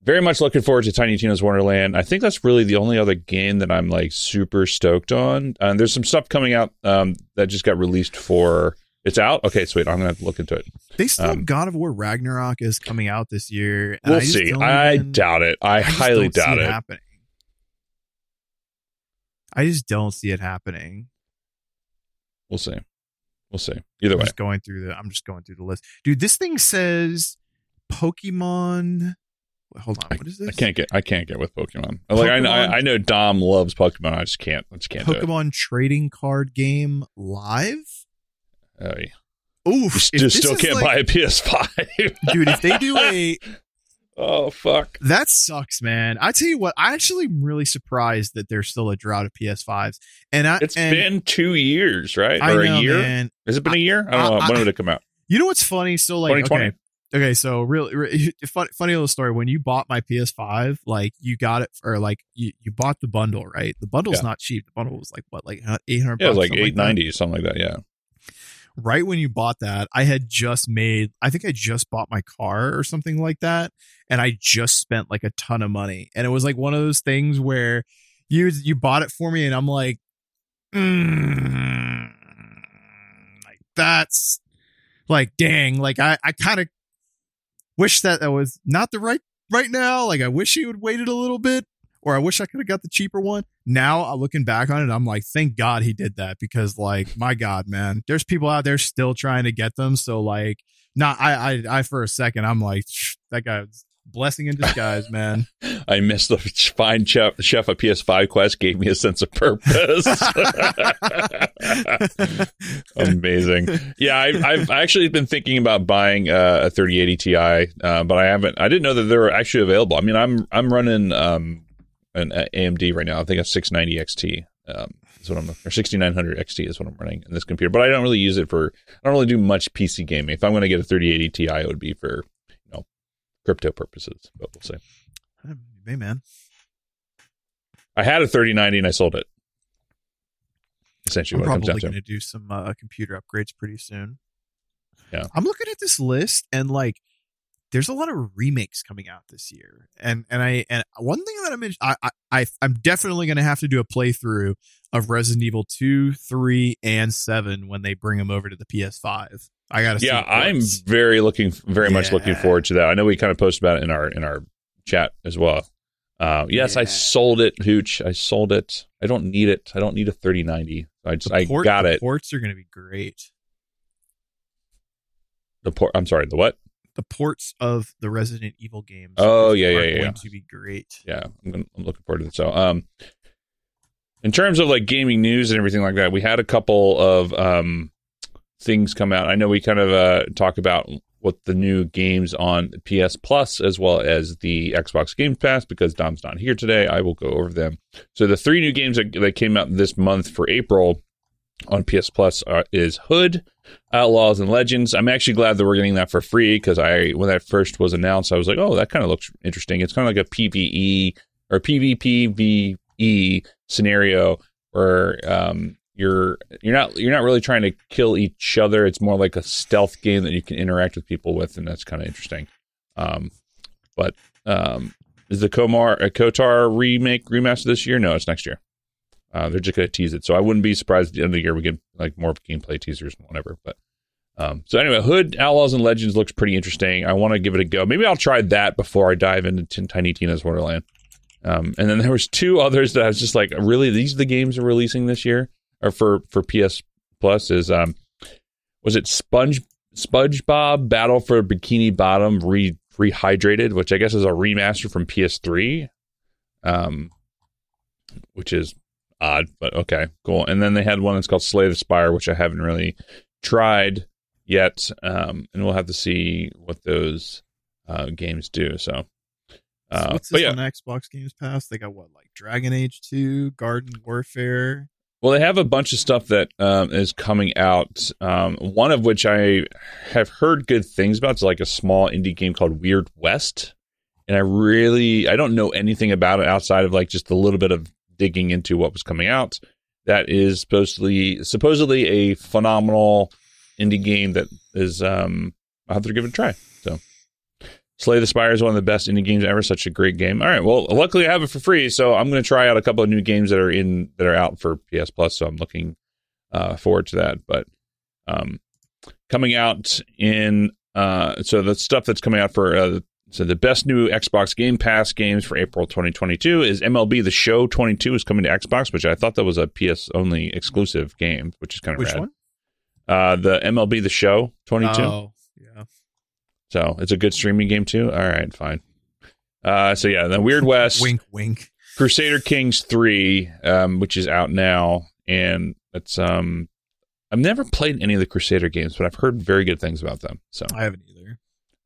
very much looking forward to Tiny Tina's Wonderland. I think that's really the only other game that I'm like super stoked on. And there's some stuff coming out um, that just got released for. It's out. Okay, sweet. I'm gonna have to look into it. They still Um, God of War Ragnarok is coming out this year. We'll I just see. I even- doubt it. I, just highly doubt it. happening. I just don't see it happening. We'll see. We'll see. Either I'm way. just going through the. I'm just going through the list, dude. This thing says Pokemon. Hold on, what is this? I can't get I can't get with Pokemon. Like I know I, I know Dom loves Pokemon. I just can't. I just can't do it. Pokemon trading card game live. Oh, yeah. Oof! You if st- this still can't like- buy a PS5, dude. If they do a oh fuck. That sucks, man. I tell you what, I actually am really surprised that there's still a drought of PS5s. And I, It's and been two years, right? I or know, a year? man. Has it been a year? I don't know. I- when did it come out? You know what's funny? So like, 2020? okay, okay. So really, re- funny, funny little story. When you bought my PS5, like you got it, or like you, you bought the bundle, right? The bundle's Yeah. not cheap. The bundle was like what, like eight hundred. Yeah, it was like eight ninety, something like that. Yeah. Right when you bought that, I had just made, I think I just bought my car or something like that. And I just spent like a ton of money. And it was like one of those things where you, you bought it for me and I'm like, mm, like that's like, dang, like I, I kind of wish that that was not the right, right now. Like I wish you had waited a little bit or I wish I could have got the cheaper one. Now, uh, looking back on it, I'm like, thank God he did that because, like, my God, man, there's people out there still trying to get them. So, like, not I, I, I for a second, I'm like, that guy's blessing in disguise, man. I missed the fine chef, chef of PS5 Quest gave me a sense of purpose. Amazing. Yeah, I, I've actually been thinking about buying uh, a 3080 Ti, uh, but I haven't. I didn't know that they were actually available. I mean, I'm I'm running um, an AMD right now. I think a 690 XT. Um, is what I'm or 6900 XT is what I'm running in this computer. But I don't really use it for. I don't really do much PC gaming. If I'm going to get a 3080 Ti, it would be for you know crypto purposes. But we'll see. Hey man, I had a 3090 and I sold it. Essentially, I'm what probably going to. to do some uh, computer upgrades pretty soon. Yeah. I'm looking at this list and like, there's a lot of remakes coming out this year, and and I and one thing that I'm in, I I I- I'm definitely going to have to do a playthrough of Resident Evil two, three, and seven when they bring them over to the PS5. I got to. Yeah, I'm very looking, very much looking forward to that. I know we kind of posted about it in our in our chat as well. Uh, yes, I sold it, Hooch. I sold it. I don't need it. I don't need a 3090. I just, I port, got the it. Ports are going to be great. The port. I'm sorry. The what? The ports of the Resident Evil games. Oh, are yeah, yeah, going yeah. to be great. Yeah, I'm, gonna, I'm looking forward to it. So, um, in terms of like gaming news and everything like that, we had a couple of um things come out. I know we kind of uh talk about what the new games on PS Plus as well as the Xbox Game Pass because Dom's not here today. I will go over them. So the three new games that, that came out this month for April on PS Plus are, is Hood, Outlaws, and Legends. I'm actually glad that we're getting that for free because I when that first was announced, I was like, oh, that kind of looks interesting. It's kind of like a PVE or PvPVE scenario where um, you're you're not you're not really trying to kill each other. It's more like a stealth game that you can interact with people with, and that's kind of interesting. Um, but um, is the Komar uh, KOTOR remake remaster this year? No, it's next year. Uh, they're just going to tease it, so I wouldn't be surprised at the end of the year we get like more gameplay teasers and whatever. But um, so anyway, Hood Outlaws and Legends looks pretty interesting. I want to give it a go. Maybe I'll try that before I dive into Tin- Tiny Tina's Wonderland. Um, and then there was two others that I was just like, really, these are the games are releasing this year or for for PS Plus is um, was it Sponge SpongeBob Battle for Bikini Bottom re rehydrated, which I guess is a remaster from PS3, um, which is odd, but okay, cool. And then they had one that's called Slay the Spire, which I haven't really tried yet, um, and we'll have to see what those uh, games do. So, So uh, what's but this yeah, on Xbox Games Pass? They got what, like Dragon Age Two, Garden Warfare. Well, they have a bunch of stuff that um, is coming out. Um, one of which I have heard good things about. It's like a small indie game called Weird West, and I really I don't know anything about it outside of like just a little bit of digging into what was coming out. That is supposedly supposedly a phenomenal indie game that is um, I'll have to give it a try. So. Slay the Spire is one of the best indie games ever. Such a great game. All right. Well, luckily I have it for free, so I'm going to try out a couple of new games that are in that are out for PS Plus. So I'm looking uh, forward to that. But um, coming out in uh, so the stuff that's coming out for uh, so the best new Xbox Game Pass games for April 2022 is MLB The Show 22 is coming to Xbox, which I thought that was a PS only exclusive game, which is kind of Which rad. one? Uh, the MLB The Show 22. Oh, yeah. So it's a good streaming game too. All right, fine. Uh, so yeah, then Weird West, Wink, wink. Crusader Kings three, um, which is out now, and it's um, I've never played any of the Crusader games, but I've heard very good things about them. So I haven't either.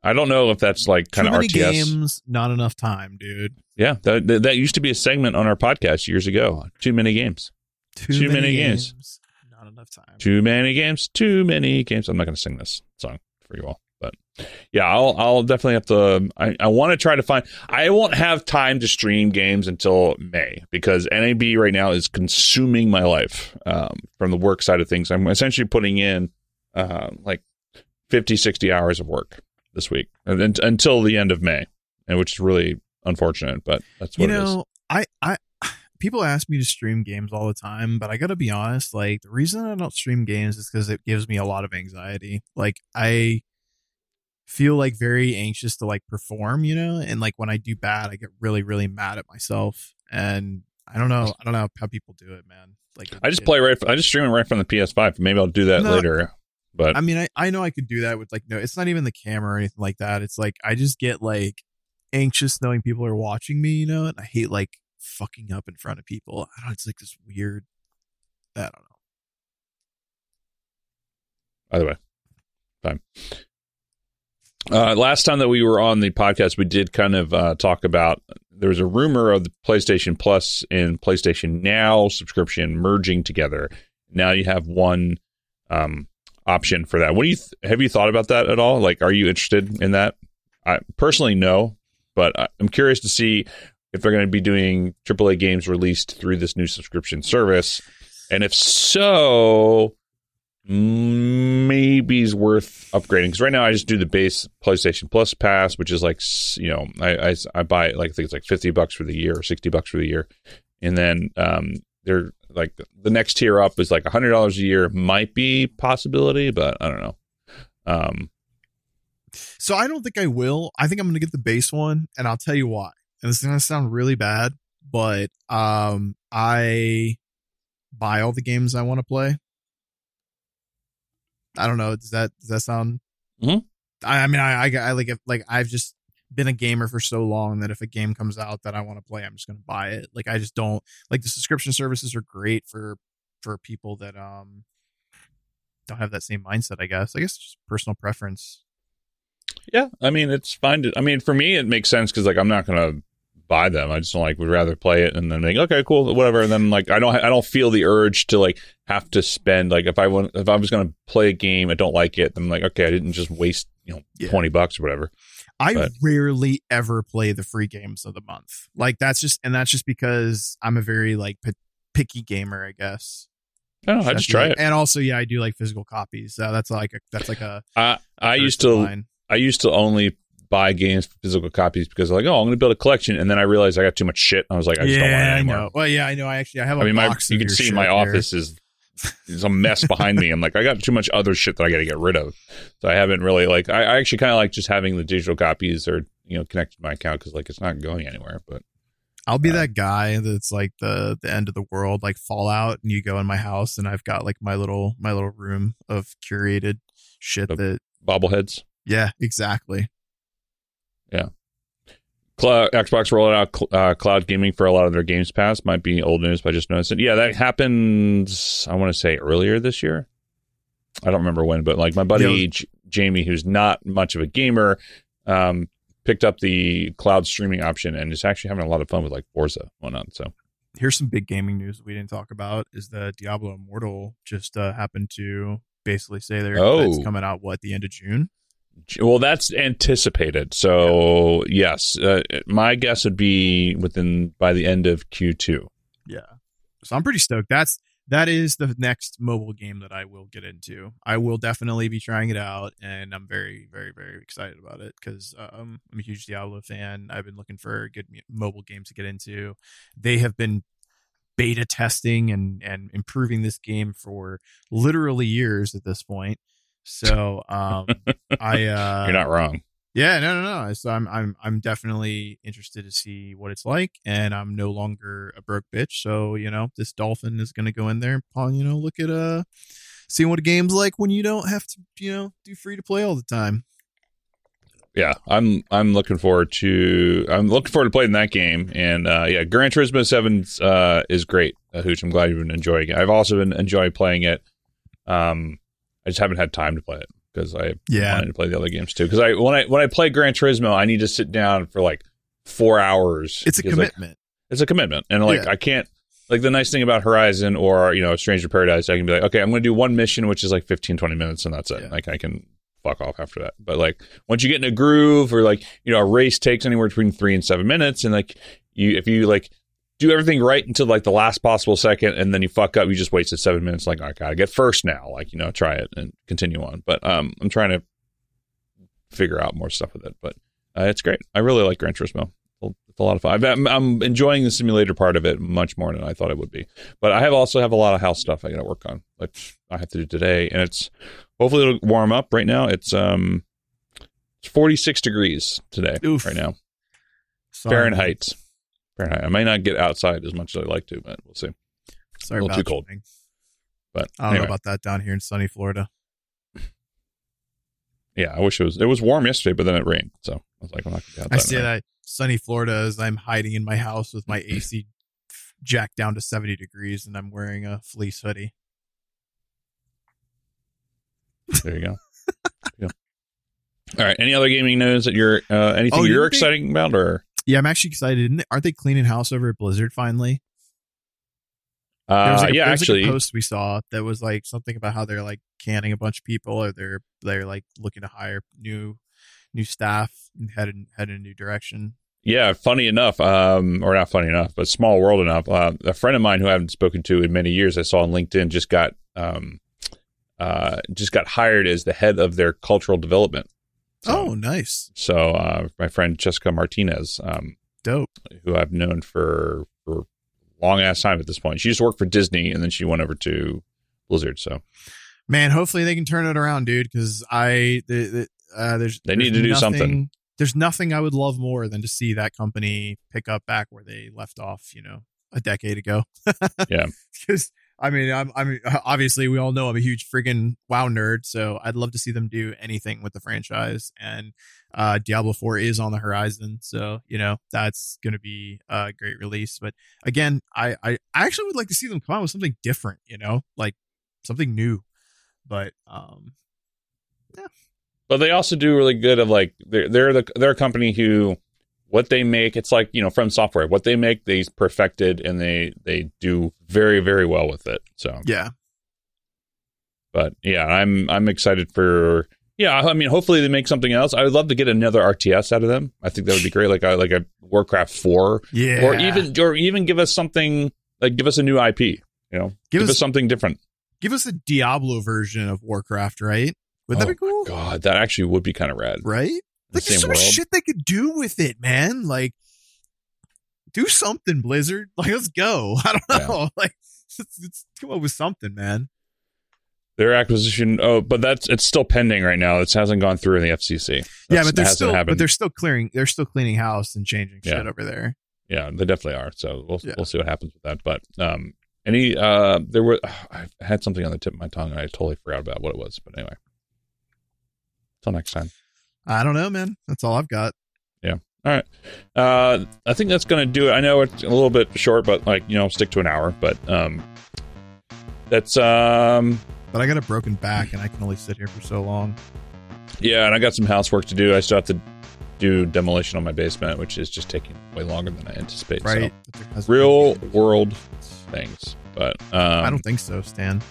I don't know if that's like kind Too of many RTS. games, not enough time, dude. Yeah, that, that that used to be a segment on our podcast years ago. Too many games. Too, Too many, many games. games. Not enough time. Too many games. Too many games. I'm not going to sing this song for you all, but yeah, I'll I'll definitely have to. I, I want to try to find. I won't have time to stream games until May because NAB right now is consuming my life um, from the work side of things. I'm essentially putting in uh, like 50, 60 hours of work this week and until the end of May, and which is really unfortunate, but that's what you it is. know, I, I, people ask me to stream games all the time, but I gotta be honest. Like the reason I don't stream games is because it gives me a lot of anxiety. Like I feel like very anxious to like perform, you know, and like when I do bad, I get really, really mad at myself. And I don't know, I don't know how people do it, man. Like I just it- play right. I just stream it right from the PS5. Maybe I'll do that No. later. But I mean, I, I know I could do that with like no, it's not even the camera or anything like that. It's like I just get like anxious knowing people are watching me, you know, and I hate like fucking up in front of people. I don't know, it's like this weird I don't know. Either way, fine. Uh, last time that we were on the podcast, we did kind of uh, talk about there was a rumor of the PlayStation Plus and PlayStation Now subscription merging together. Now you have one um, option for that. What do you th- have you thought about that at all? Like, are you interested in that? I personally no, but I'm curious to see if they're going to be doing AAA games released through this new subscription service, and if so, maybe is worth upgrading because right now I just do the base PlayStation Plus pass, which is like you know I I, I buy it like I think it's like fifty bucks for the year or sixty bucks for the year, and then um they're like the next tier up is like a hundred dollars a year might be possibility, but I don't know. Um, so I don't think I will. I think I'm going to get the base one, and I'll tell you why. And this is going to sound really bad, but um, I buy all the games I want to play. I don't know. Does that does that sound? Mm-hmm. I, I, mean, I, I, I like if, like I've just been a gamer for so long that if a game comes out that I want to play, I'm just going to buy it. Like I just don't like the subscription services are great for for people that um don't have that same mindset. I guess. I guess just personal preference. Yeah, I mean it's fine. To, I mean for me it makes sense because like I'm not going to buy them. I just don't like would rather play it and then think, okay, cool, whatever. And then like I don't I don't feel the urge to like have to spend like if I want if I was going to play a game I don't like it, then I'm like okay, I didn't just waste you know yeah. twenty bucks or whatever. I but. rarely ever play the free games of the month. Like that's just and that's just because I'm a very like p- picky gamer, I guess. I. I just try it, and also, yeah, I do like physical copies. So that's like a that's like a. I I used to line. I used to only buy games for physical copies because like, oh, I'm going to build a collection, and then I realized I got too much shit. I was like, I just yeah, don't want it anymore. I know. Well, yeah, I know. I actually I have. I mean, my you can see my office is is a mess behind me. I'm like, I got too much other shit that I got to get rid of. So I haven't really like. I, I actually kind of like just having the digital copies or you know connected to my account because like it's not going anywhere. But I'll be uh, that guy that's like the the end of the world, like Fallout, and you go in my house and I've got like my little my little room of curated shit that bobbleheads. Yeah, exactly. Yeah. Cloud, Xbox rolling out cl- uh, cloud gaming for a lot of their Games Pass might be old news, but I just noticed it. Yeah, that happened. I want to say earlier this year. I don't remember when, but like my buddy J- Jamie, who's not much of a gamer, um, picked up the cloud streaming option and is actually having a lot of fun with like Forza whatnot. So here's some big gaming news that we didn't talk about: is that Diablo Immortal just uh, happened to basically say they're oh. it's coming out what the end of June. Well, that's anticipated. So yeah. yes, uh, my guess would be within by the end of Q2. Yeah. So I'm pretty stoked. That's that is the next mobile game that I will get into. I will definitely be trying it out, and I'm very, very, very excited about it because um, I'm a huge Diablo fan. I've been looking for good mobile game to get into. They have been beta testing and and improving this game for literally years at this point. So um, I uh, you're not wrong. Yeah, no, no, no. So I'm I'm I'm definitely interested to see what it's like, and I'm no longer a broke bitch. So you know, this dolphin is going to go in there and you know look at uh, seeing what a game's like when you don't have to you know do free to play all the time. Yeah, I'm I'm looking forward to I'm looking forward to playing that game, and uh, yeah, Gran Turismo Seven uh, is great, uh, Hooch. I'm glad you've been enjoying it. I've also been enjoying playing it. Um, I just haven't had time to play it because I yeah. wanted to play the other games too. Because I when I when I play Gran Turismo, I need to sit down for like four hours. It's a commitment. Like, it's a commitment, and like yeah. I can't. Like the nice thing about Horizon or you know Stranger Paradise, I can be like, okay, I'm going to do one mission, which is like 15, 20 minutes, and that's it. Yeah. Like I can fuck off after that. But like once you get in a groove, or like you know a race takes anywhere between three and seven minutes, and like you if you like do everything right until like the last possible second, and then you fuck up. You just wasted seven minutes. Like, I gotta get first now. Like, you know, try it and continue on. But um, I'm trying to figure out more stuff with it. But uh, it's great. I really like Gran Turismo. It's a lot of fun. I'm, I'm enjoying the simulator part of it much more than I thought it would be. But I have also have a lot of house stuff I got to work on, which I have to do today, and it's hopefully it'll warm up. Right now, it's um, it's 46 degrees today. Oof. Right now, Sorry. Fahrenheit. Fahrenheit. I may not get outside as much as I'd like to, but we'll see. Sorry, a little too cold. But I don't anyway. know about that down here in sunny Florida. Yeah, I wish it was. It was warm yesterday, but then it rained, so I was like, I'm not gonna I see that sunny Florida as I'm hiding in my house with my AC jacked down to 70 degrees, and I'm wearing a fleece hoodie. There you go. yeah. All right. Any other gaming news that you're uh, anything oh, you're exciting about, or Yeah, I'm actually excited. Aren't they cleaning house over at Blizzard finally? Uh, like a, yeah, actually, like a post we saw that was like something about how they're like canning a bunch of people, or they're they're like looking to hire new new staff and head in head in a new direction. Yeah, funny enough, um, or not funny enough, but small world enough. Uh, a friend of mine who I haven't spoken to in many years, I saw on LinkedIn, just got um, uh, just got hired as the head of their cultural development. So, oh, nice. So uh, my friend Jessica Martinez, um, dope, who I've known for for long ass time at this point. She just worked for Disney, and then she went over to Blizzard. So, man, hopefully they can turn it around, dude. Because I the, the, uh, there's they there's need to do nothing, something there's nothing I would love more than to see that company pick up back where they left off, you know, a decade ago. yeah. Because I mean, I'm, I mean, obviously we all know I'm a huge friggin' WoW nerd, so I'd love to see them do anything with the franchise. And uh, Diablo 4 is on the horizon, so you know that's going to be a great release. But again, I, I I actually would like to see them come out with something different, you know, like something new. But um, yeah, but they also do really good of like they're they're the they're a company who what they make it's like you know from software what they make they perfected and they they do very very well with it so. Yeah. But yeah i'm i'm excited for yeah i mean hopefully they make something else. I would love to get another rts out of them. I think that would be great like a like a warcraft 4 yeah. Or even or even give us something like give us a new ip you know? Give, give us, us something different. Give us a diablo version of warcraft right? Would that oh be cool? God, that actually would be kind of rad, right? Like, there's so much shit they could do with it, man. Like, do something, Blizzard. Like, let's go. I don't know. Yeah. Like, let's, let's, come up with something, man. Their acquisition. Oh, but that's it's still pending right now. It hasn't gone through in the FCC. That's, yeah, but they're still, happened. but they're still clearing. They're still cleaning house and changing shit over there. Yeah, they definitely are. So we'll yeah. we'll see what happens with that. But um, any uh, there were I had something on the tip of my tongue and I totally forgot about what it was. But anyway. Till next time. I don't know, man. That's all I've got. Yeah. All right. Uh, I think that's going to do it. I know it's a little bit short, but like, you know, stick to an hour, but, um, that's, um, but I got a broken back and I can only sit here for so long. Yeah. And I got some housework to do. I still have to do demolition on my basement, which is just taking way longer than I anticipate. Right. So, real world things, but, um, I don't think so, Stan.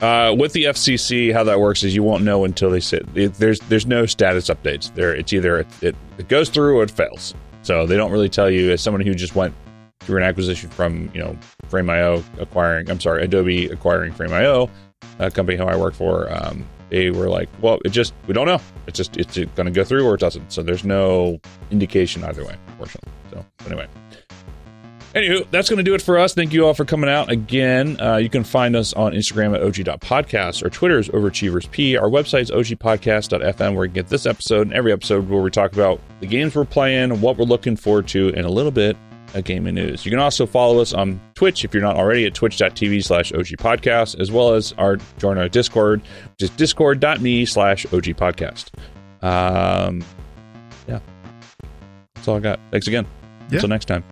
Uh, with the FCC, how that works is you won't know until they sit. It, there's there's no status updates. There, it's either it, it, it goes through or it fails. So they don't really tell you as someone who just went through an acquisition from you know Frame.io acquiring. I'm sorry, Adobe acquiring Frame.io, a company who I work for. Um, they were like, well, it just we don't know. It's just it's going to go through or it doesn't. So there's no indication either way, unfortunately. So anyway. Anywho, that's going to do it for us. Thank you all for coming out again. Uh, you can find us on Instagram at og.podcast. Our Twitter is overachieversp. Our website is ogpodcast.fm where you can get this episode and every episode where we talk about the games we're playing, what we're looking forward to, and a little bit of gaming news. You can also follow us on Twitch if you're not already at twitch.tv slash ogpodcast, as well as our join our Discord, which is discord.me slash ogpodcast. Um, yeah. That's all I got. Thanks again. Yeah. Until next time.